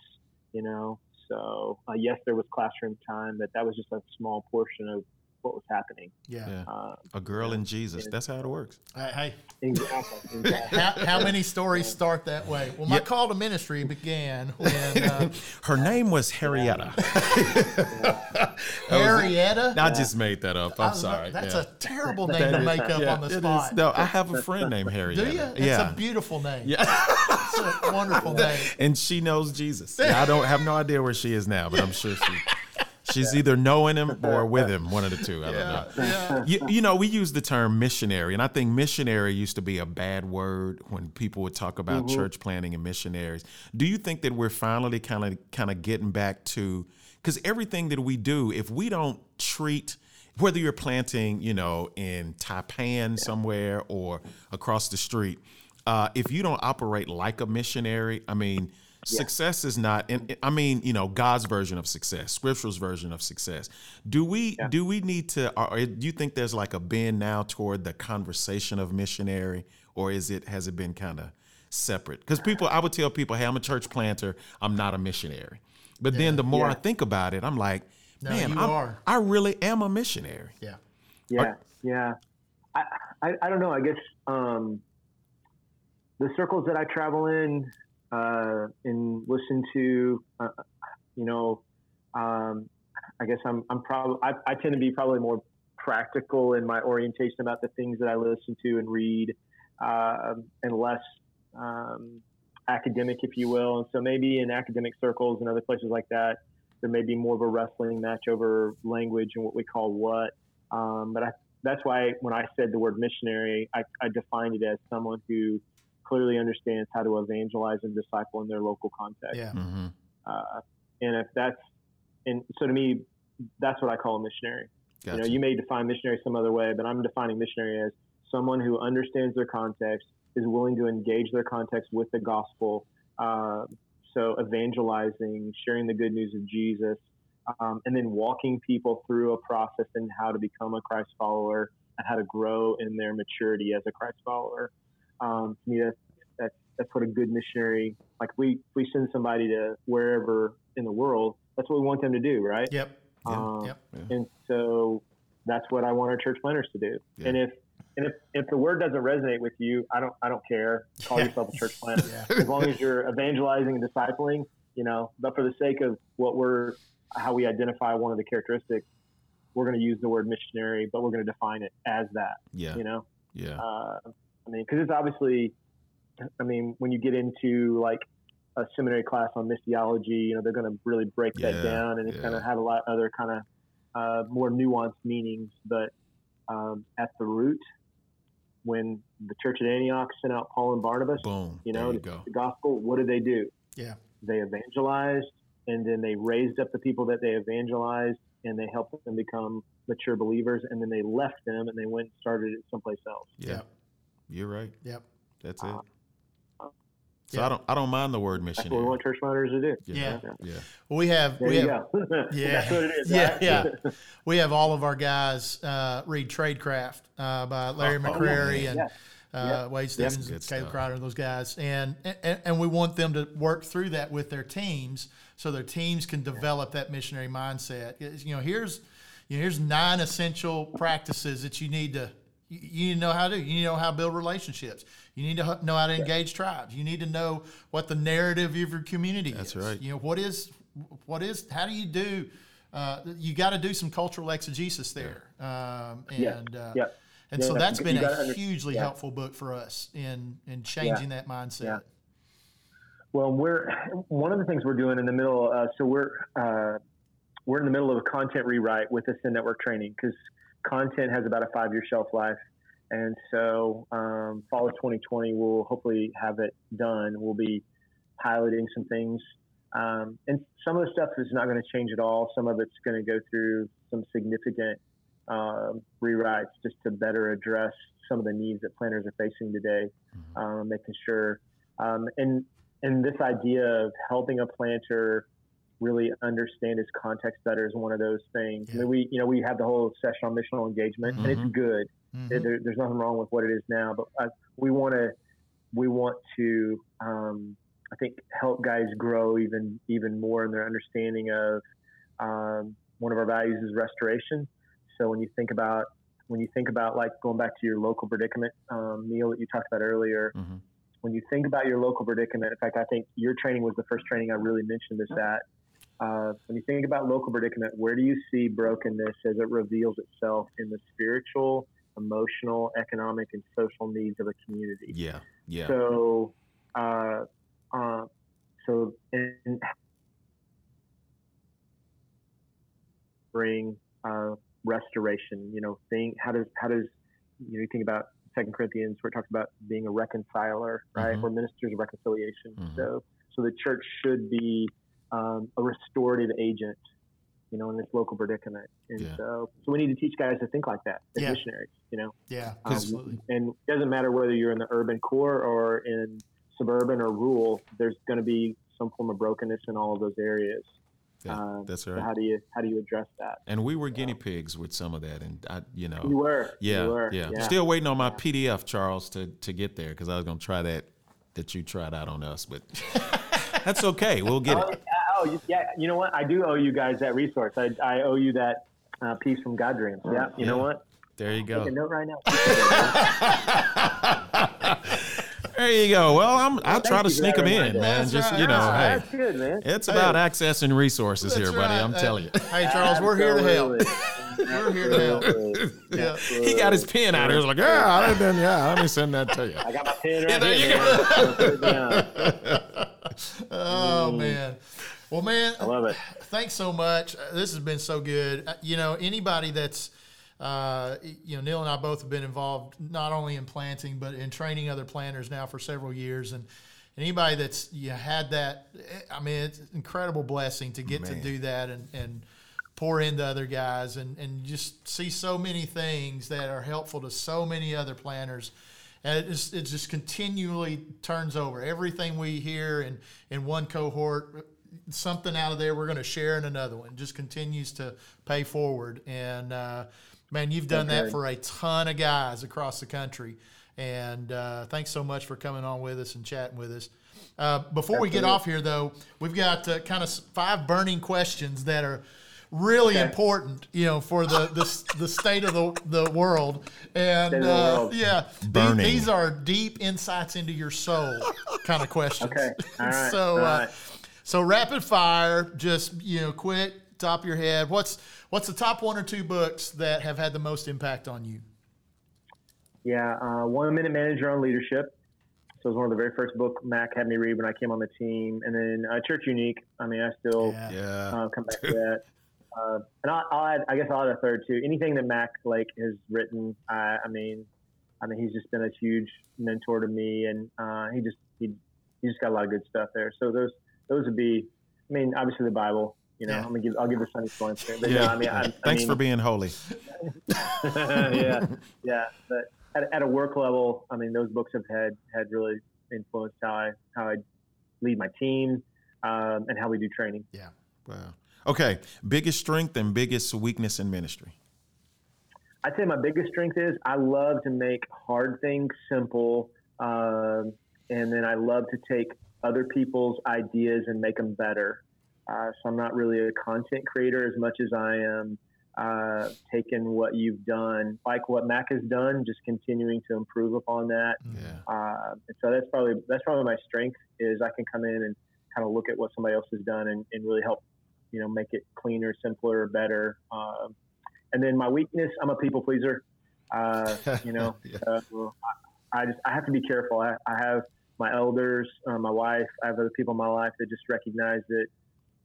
You know, so uh, yes, there was classroom time, but that was just a small portion of what was happening. Yeah. Yeah. Uh, A girl in Jesus. That's how it works. Hey, hey, exactly. exactly. how, how many stories start that way? Well, my Yeah. call to ministry began when uh, Her name was Harrietta. Harrietta. I just made that up. I I'm was- sorry. That's Yeah. a terrible name to make up yeah, on the it is. spot. No, I have a friend named Do Harrietta. you? It's yeah. a beautiful name. yeah. It's a wonderful name. and she knows Jesus. Now, I don't have no idea where she is now, but I'm sure she she's either knowing him or with him, one of the two. I don't know. You, you know, we use the term missionary, and I think missionary used to be a bad word when people would talk about church planting and missionaries. Do you think that we're finally kind of kind of getting back to because everything that we do, if we don't treat whether you're planting, you know, in Taipan somewhere or across the street, uh, if you don't operate like a missionary, I mean, success is not and i mean you know god's version of success scripture's version of success do we Yeah. do we need to or do you think there's like a bend now toward the conversation of missionary or is it has it been kind of separate because people i would tell people hey i'm a church planter i'm not a missionary but then the more Yeah. i think about it i'm like No, man are. i really am a missionary Yeah. Yeah, yeah. I, I, I don't know. I guess um, the circles that I travel in uh, and listen to, uh, you know, um, I guess I'm I'm probably I, I tend to be probably more practical in my orientation about the things that I listen to and read, um and less um, academic, if you will. And so maybe in academic circles and other places like that, there may be more of a wrestling match over language and what we call what. Um, but I, that's why when I said the word missionary, I, I defined it as someone who clearly understands how to evangelize and disciple in their local context. Yeah. hmm Uh, and if that's, and so to me, that's what I call a missionary. gotcha. You know, you may define missionary some other way, but I'm defining missionary as someone who understands their context, is willing to engage their context with the gospel. Uh, so evangelizing, sharing the good news of Jesus, um, and then walking people through a process in how to become a Christ follower and how to grow in their maturity as a Christ follower. Um, to me, that's, that's, that's what a good missionary, like we, we send somebody to wherever in the world, that's what we want them to do, right? Yep. Um, Yep. and so that's what I want our church planters to do. Yeah. And if and if, if the word doesn't resonate with you, I don't I don't care. Call Yeah. yourself a church planner. Yeah. As long as you're evangelizing and discipling, you know. But for the sake of what we're how we identify one of the characteristics, we're going to use the word missionary, but we're going to define it as that. yeah You know. yeah Uh, I mean, because it's obviously, I mean, when you get into like a seminary class on missiology, you know, they're going to really break Yeah, that down, and it's yeah. going to have a lot other kind of uh, more nuanced meanings. But um, at the root, when the church at Antioch sent out Paul and Barnabas, boom you know, you to go the gospel, what did they do? Yeah. They evangelized, and then they raised up the people that they evangelized, and they helped them become mature believers, and then they left them and they went and started it someplace else. yeah Yep. You're right Yep. that's it Uh, so yeah. i don't i don't mind the word That's what we want church planters to do. Yeah. yeah Well, we have There we you have go. Yeah. That's what it is. Yeah, right? yeah. we have all of our guys uh, read Tradecraft uh, by Larry Oh, McCrary yeah. and Yeah. uh, Wade Stephens, good and Caleb stuff. Crider, those guys, and, and and we want them to work through that with their teams, so their teams can develop that missionary mindset. You know, here's you know, here's nine essential practices that you need to you, you need to know how to do. You need to know how to build relationships. You need to know how to engage tribes. You need to know what the narrative of your community That's is. right. You know what is what is how do you do? Uh, you got to do some cultural exegesis there, um, Yeah. and uh, Yeah. and Yeah, so that's been a under- hugely yeah. helpful book for us in in changing that mindset. Yeah. Well, we're one of the things we're doing in the middle. Uh, so we're uh, we're in the middle of a content rewrite with Ascend Network Training because content has about a five year shelf life, and so um, fall of 2020 we'll hopefully have it done. We'll be piloting some things, um, and some of the stuff is not going to change at all. Some of it's going to go through some significant um rewrites just to better address some of the needs that planters are facing today, um, making sure um, and and this idea of helping a planter really understand his context better is one of those things. I mean, we you know we have the whole session on missional engagement, and Mhm. it's good. Mhm. There, there's nothing wrong with what it is now, but uh, we want to we want to um, I think help guys grow even even more in their understanding of um, one of our values is restoration. So when you think about when you think about like going back to your local predicament um, meal that you talked about earlier, Mhm. when you think about your local predicament, in fact, I think your training was the first training I really mentioned this at. Uh, when you think about local predicament, where do you see brokenness as it reveals itself in the spiritual, emotional, economic, and social needs of a community? yeah yeah So, uh, uh, so and bring uh, restoration. You know, think how does how does you know you think about Second Corinthians where it talks about being a reconciler, right? Mhm. We're ministers of reconciliation. Mhm. So, so the church should be um, a restorative agent. You know, in this local predicament, and Yeah. so so we need to teach guys to think like that as Yeah. missionaries. You know, Yeah, um, absolutely. and it doesn't matter whether you're in the urban core or in suburban or rural, there's going to be some form of brokenness in all of those areas. Yeah, Um, that's so right. how do you how do you address that? And we were guinea pigs with some of that, and I, you know, You were, yeah, you were, yeah, yeah. Still waiting on my PDF, Charles, to to get there because I was gonna try that that you tried out on us, but that's okay. We'll get Oh, it. Yeah, oh, you- yeah. You know what? I do owe you guys that resource. I, I owe you that uh, piece from God Dreams. Yeah. You know what? There you go. Take a note right now. There you go. Well, I'm. I'll try to sneak them in, man. That's Just right. you know, That's hey, That's good, man. it's about accessing resources here, That's buddy. right. I'm Uh, telling you. Hey, Charles, we're here to help. We're here to help. Yeah. He got his pen out. He was like, "Yeah, I didn't. Yeah, let me send that to you." I got my pen right there here. you man. I'll put it down. Oh man. Well, man, I love it. thanks so much. Uh, This has been so good. Uh, You know, anybody that's, uh, you know, Neal and I both have been involved not only in planting but in training other planters now for several years, and anybody that's you had that, eh, I mean, it's an incredible blessing to get to do that and and pour into other guys and and just see so many things that are helpful to so many other planters. And it just, it just continually turns over. Everything we hear in, in one cohort, something out of there we're going to share in another one. Just continues to pay forward. And uh, man, you've done that for a ton of guys across the country. And uh, thanks so much for coming on with us and chatting with us. Uh, before we get off here, though, we've got uh, kind of five burning questions that are really Okay. important, you know, for the the, the state of the, the world. And State of the uh, world. yeah, the- Burning. these are deep insights into your soul kind of questions. Okay. All right. so, All uh, right. So rapid fire, just you know, quick, top of your head. What's what's the top one or two books that have had the most impact on you? Yeah, uh, One Minute Manager on Leadership. So it was one of the very first book Mac had me read when I came on the team, and then uh, Church Unique. I mean, I still Yeah. Yeah. uh, come back to that. Uh, and I'll, I'll add, I guess I'll add a third too. Anything that Mac Lake has written, I, I mean, I mean, he's just been a huge mentor to me, and uh, he just he, he just got a lot of good stuff there. So those those would be, I mean, obviously the Bible. You know, Yeah. I'm gonna give I'll give the Sunday school answer. But Yeah. no, I mean, I, I Thanks mean, for being holy. yeah, yeah. But at, at a work level, I mean, those books have had had really influenced how I how I lead my team um, and how we do training. Yeah. Wow. Okay. Biggest strength and biggest weakness in ministry. I'd say my biggest strength is I love to make hard things simple, um, and then I love to take other people's ideas and make them better. Uh, so I'm not really a content creator as much as I am uh, taking what you've done, like what Mac has done, just continuing to improve upon that. Yeah. Uh, and so that's probably that's probably my strength is I can come in and kind of look at what somebody else has done and, and really help, you know, make it cleaner, simpler, better. Um, and then my weakness, I'm a people pleaser. Uh, you know, Yeah. I, I just I have to be careful. I, I have my elders, uh, my wife, I have other people in my life that just recognize that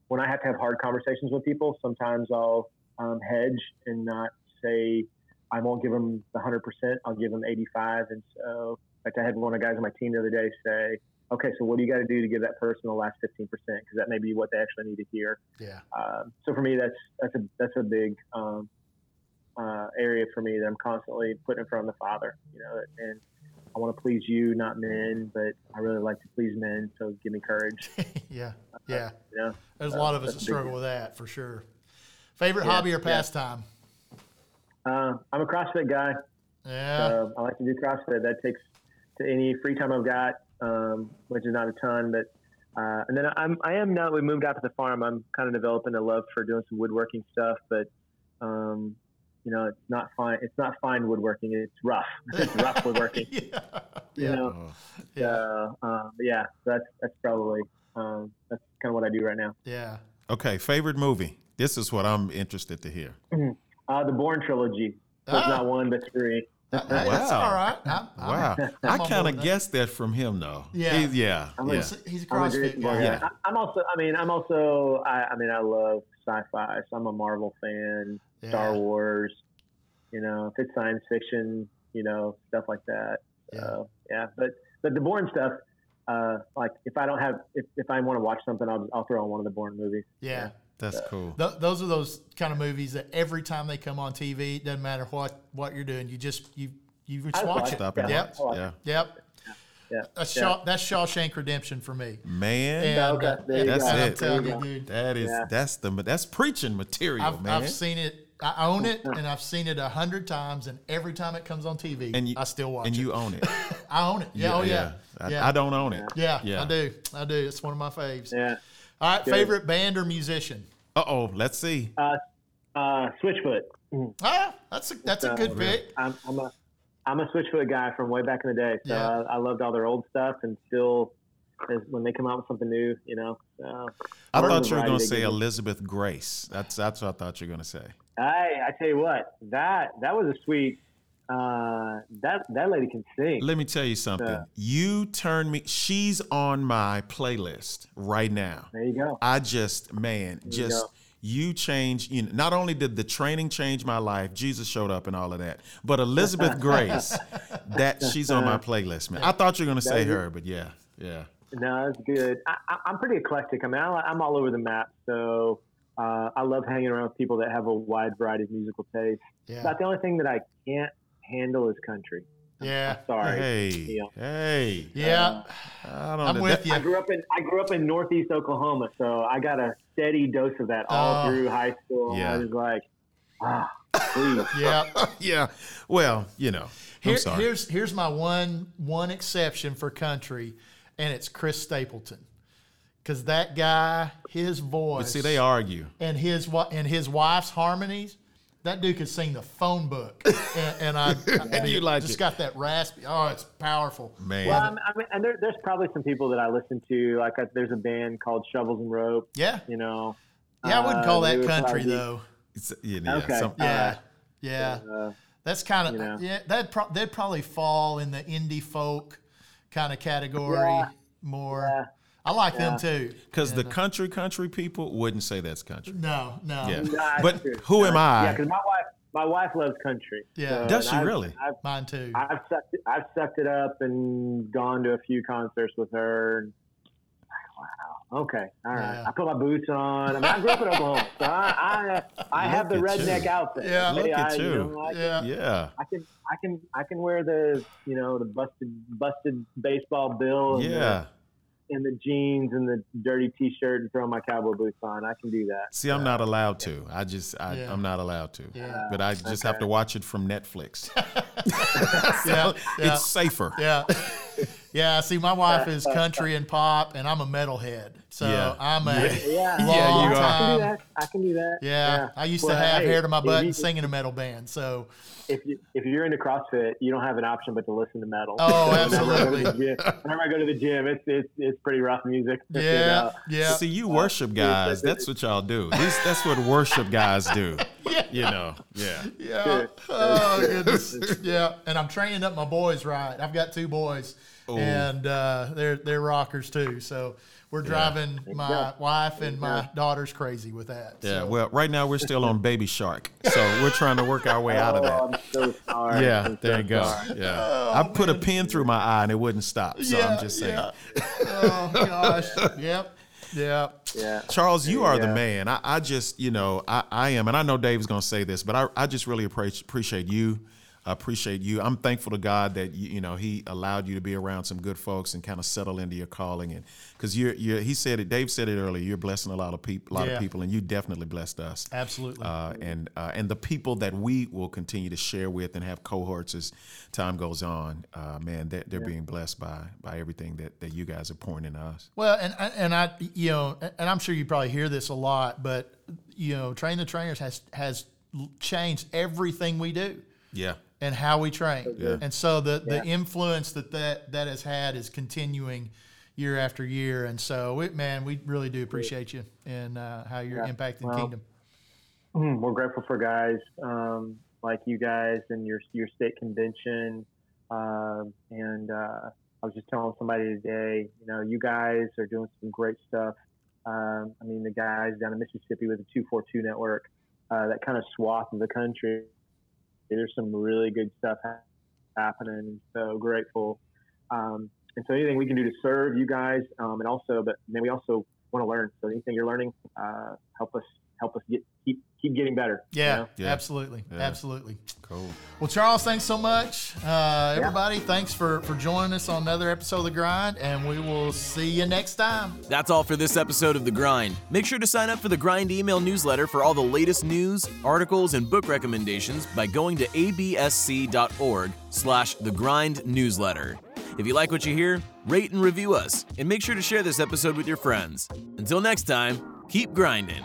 when I have to have hard conversations with people, sometimes I'll um, hedge and not say I won't give them the hundred percent. I'll give them eighty five. And so, like I had one of the guys on my team the other day say, "Okay, so what do you got to do to give that person the last fifteen percent? Because that may be what they actually need to hear." Yeah. Um, so for me, that's that's a that's a big um, uh, area for me that I'm constantly putting in front of the Father. You know, and I want to please you, not men, but I really like to please men. So give me courage. yeah. Yeah. You know, There's a lot of us that big struggle with that for sure. Favorite Yeah, hobby or yeah. pastime? uh, I'm a CrossFit guy. Yeah. So I like to do CrossFit. That takes to any free time I've got, um, which is not a ton, but uh, and then I'm I am now we moved out to the farm. I'm kind of developing a love for doing some woodworking stuff, but um, you know it's not fine. It's not fine woodworking. It's rough. it's rough woodworking. yeah. You Yeah. know. Oh, Yeah. So, but yeah, that's that's probably um, that's kind of what I do right now. Yeah. Okay. Favorite movie. This is what I'm interested to hear. Uh, the Bourne trilogy. So it's Ah. not one, but three. Hey, That's Wow. all right. I'm- I'm- Wow. I'm I kind of guessed that from him, though. Yeah. He- yeah. I'm yeah. He's, he's a CrossFit Jason Bourne guy. Yeah. I- I'm also, I mean, I'm also, I, I mean, I love sci-fi. So I'm a Marvel fan, Star Wars. You know, if it's science fiction, you know, stuff like that. So yeah, but but the Bourne stuff, uh, like if I don't have, if, if I want to watch something, I'll I'll throw on one of the Bourne movies. Yeah. That's cool. Th- those are those kind of movies that every time they come on TV, it doesn't matter what, what you're doing, you just you you just I watch watch it. Stop and watch. Yep. watch. Yeah. Yep. Yeah. That's, yeah. That's Shawshank Redemption for me. Man, And, Okay, uh, there That's and I'm it. telling There you, you dude. that is Yeah. that's the that's preaching material, I've, man. I've seen it. I own it, and I've seen it a hundred times. And every time it comes on TV, and you, I still watch it. and it. you own it. I own it. Yeah, oh yeah, I, yeah. I don't own it. Yeah, Yeah. I do. I do. It's one of my faves. Yeah. All right, Good. favorite band or musician? Uh oh, let's see. Uh, uh, Switchfoot. Ah, that's a that's a Uh, good pick. I'm, I'm a I'm a Switchfoot guy from way back in the day. So Yeah. I, I loved all their old stuff, and still, as, when they come out with something new, you know. I thought you were going to say. Elizabeth Grace. That's that's what I thought you were going to say. I I tell you what, that that was a sweet. Uh, that that lady can sing. Let me tell you something. You turn me. She's on my playlist right now. There you go. I just, man, just. You changed. You know, not only did the training change my life, Jesus showed up and all of that, but Elizabeth Grace, that she's on my playlist, man. I thought you were gonna say her, but yeah, yeah. No, that's good. I, I, I'm pretty eclectic. I mean, I, I'm all over the map. So uh, I love hanging around with people that have a wide variety of musical taste. Yeah, About the only thing that I can't handle is country. Yeah, Sorry. Hey, Yeah. hey. yeah. Uh, I am know. with That- I grew up in I grew up in Northeast Oklahoma, so I got a steady dose of that all Oh. through high school. Yeah. I was like, ah, please. Yeah. yeah. Well, you know. I'm Here, sorry. here's here's my one one exception for country, and it's Chris Stapleton, because that guy, his voice, But see, they argue. and his and his wife's harmonies. That dude could sing the phone book, and, and I, I And you like just it. got that raspy. Oh, it's powerful. Man. Well, I mean, I mean, and there, there's probably some people that I listen to. Like, I, there's a band called Shovels and Rope. Yeah, You know. yeah. I wouldn't Uh, call they that country probably- though. It's, yeah, yeah, Okay. some- Yeah, yeah. Uh, That's kind of you know. yeah. That pro- they'd probably fall in the indie folk kind of category Yeah. more. Yeah. I like them too. Because the And, uh, country country people wouldn't say that's country. no, no, Yeah. nah, But true. who am I? Yeah, because my wife, my wife loves country. Yeah. Does she I've- really? I've, mine too. I've sucked it, I've sucked it up and gone to a few concerts with her. And, wow. Okay. All right. Yeah. I put my boots on. I mean, I grew up in Oklahoma, so I I, I have the redneck you. outfit. Yeah. Look Hey, at I, you. know, I, yeah, Yeah. I can I can I can wear the you know the busted busted baseball bill and, Yeah. the, and the jeans and the dirty t-shirt and throw my cowboy boots on. I can do that. See, I'm not allowed to. I just, I, Yeah. I'm not allowed to. Yeah. But I just have to watch it from Netflix. yeah, yeah. It's safer. yeah. Yeah, see, my wife is country and pop, and I'm a metalhead. So Yeah. I'm a Yeah, long Yeah, you are. I can do that. I can do that. Yeah, I used to have hey, hair to my butt you- and sing in a metal band. So, if you, if you're into CrossFit, you don't have an option but to listen to metal. Oh, Whenever I go to absolutely. the gym- Whenever I go to the gym, it's it's, it's pretty rough music. You yeah, know? yeah. See, you worship guys. That's what y'all do. These, that's what worship guys do. yeah. You know. Yeah. Yeah. Oh goodness. yeah. And I'm training up my boys right. I've got two boys, Oh. and uh, they're they're rockers too. So we're driving my go. wife and my daughters crazy with that. Yeah. So, Well, right now we're still on Baby Shark, so we're trying to work our way out of Oh, that. I'm so sorry. Yeah, I'm there so you go. sorry. Yeah, oh, I put a pin through my eye and it wouldn't stop. So yeah, I'm just saying. yeah. oh gosh. Yep. Yep. Yeah. Charles, you are you the man. I, I just, you know, I, I am, and I know Dave's going to say this, but I, I just really appreciate appreciate you. I appreciate you. I'm thankful to God that you, you know He allowed you to be around some good folks and kind of settle into your calling, and because you're, you're, He said it. Dave said it earlier. You're blessing a lot of people, a lot Yeah. of people, and you definitely blessed us. Absolutely. Uh, and uh, and the people that we will continue to share with and have cohorts as time goes on, uh, man, they're, they're being blessed by by everything that, that you guys are pouring into us. Well, and and I, you know, and I'm sure you probably hear this a lot, but you know, train the trainers has has changed everything we do Yeah, and how we train. Yeah. And so the the influence that, that that has had is continuing year after year. And so, it, man, we really do appreciate you and uh, how you're Yeah. impacting Well, Kingdom. Mm, we're grateful for guys um, like you guys and your your state convention. Um, and uh, I was just telling somebody today, you know, you guys are doing some great stuff. Um, I mean, the guys down in Mississippi with the 242 network, uh, that kind of swath of the country, there's some really good stuff ha- happening. So grateful. Um, and so anything we can do to serve you guys, um, and also, but then we also want to learn. So anything you're learning, uh, help us help us get keep keep getting better. Yeah, you know? Yeah. absolutely, Yeah. absolutely. Cool. Well, Charles, thanks so much. Uh, everybody, thanks for, for joining us on another episode of The Grind, and we will see you next time. That's all for this episode of The Grind. Make sure to sign up for the Grind email newsletter for all the latest news, articles, and book recommendations by going to absc.org slash The Grind newsletter. If you like what you hear, rate and review us, and make sure to share this episode with your friends. Until next time, keep grinding.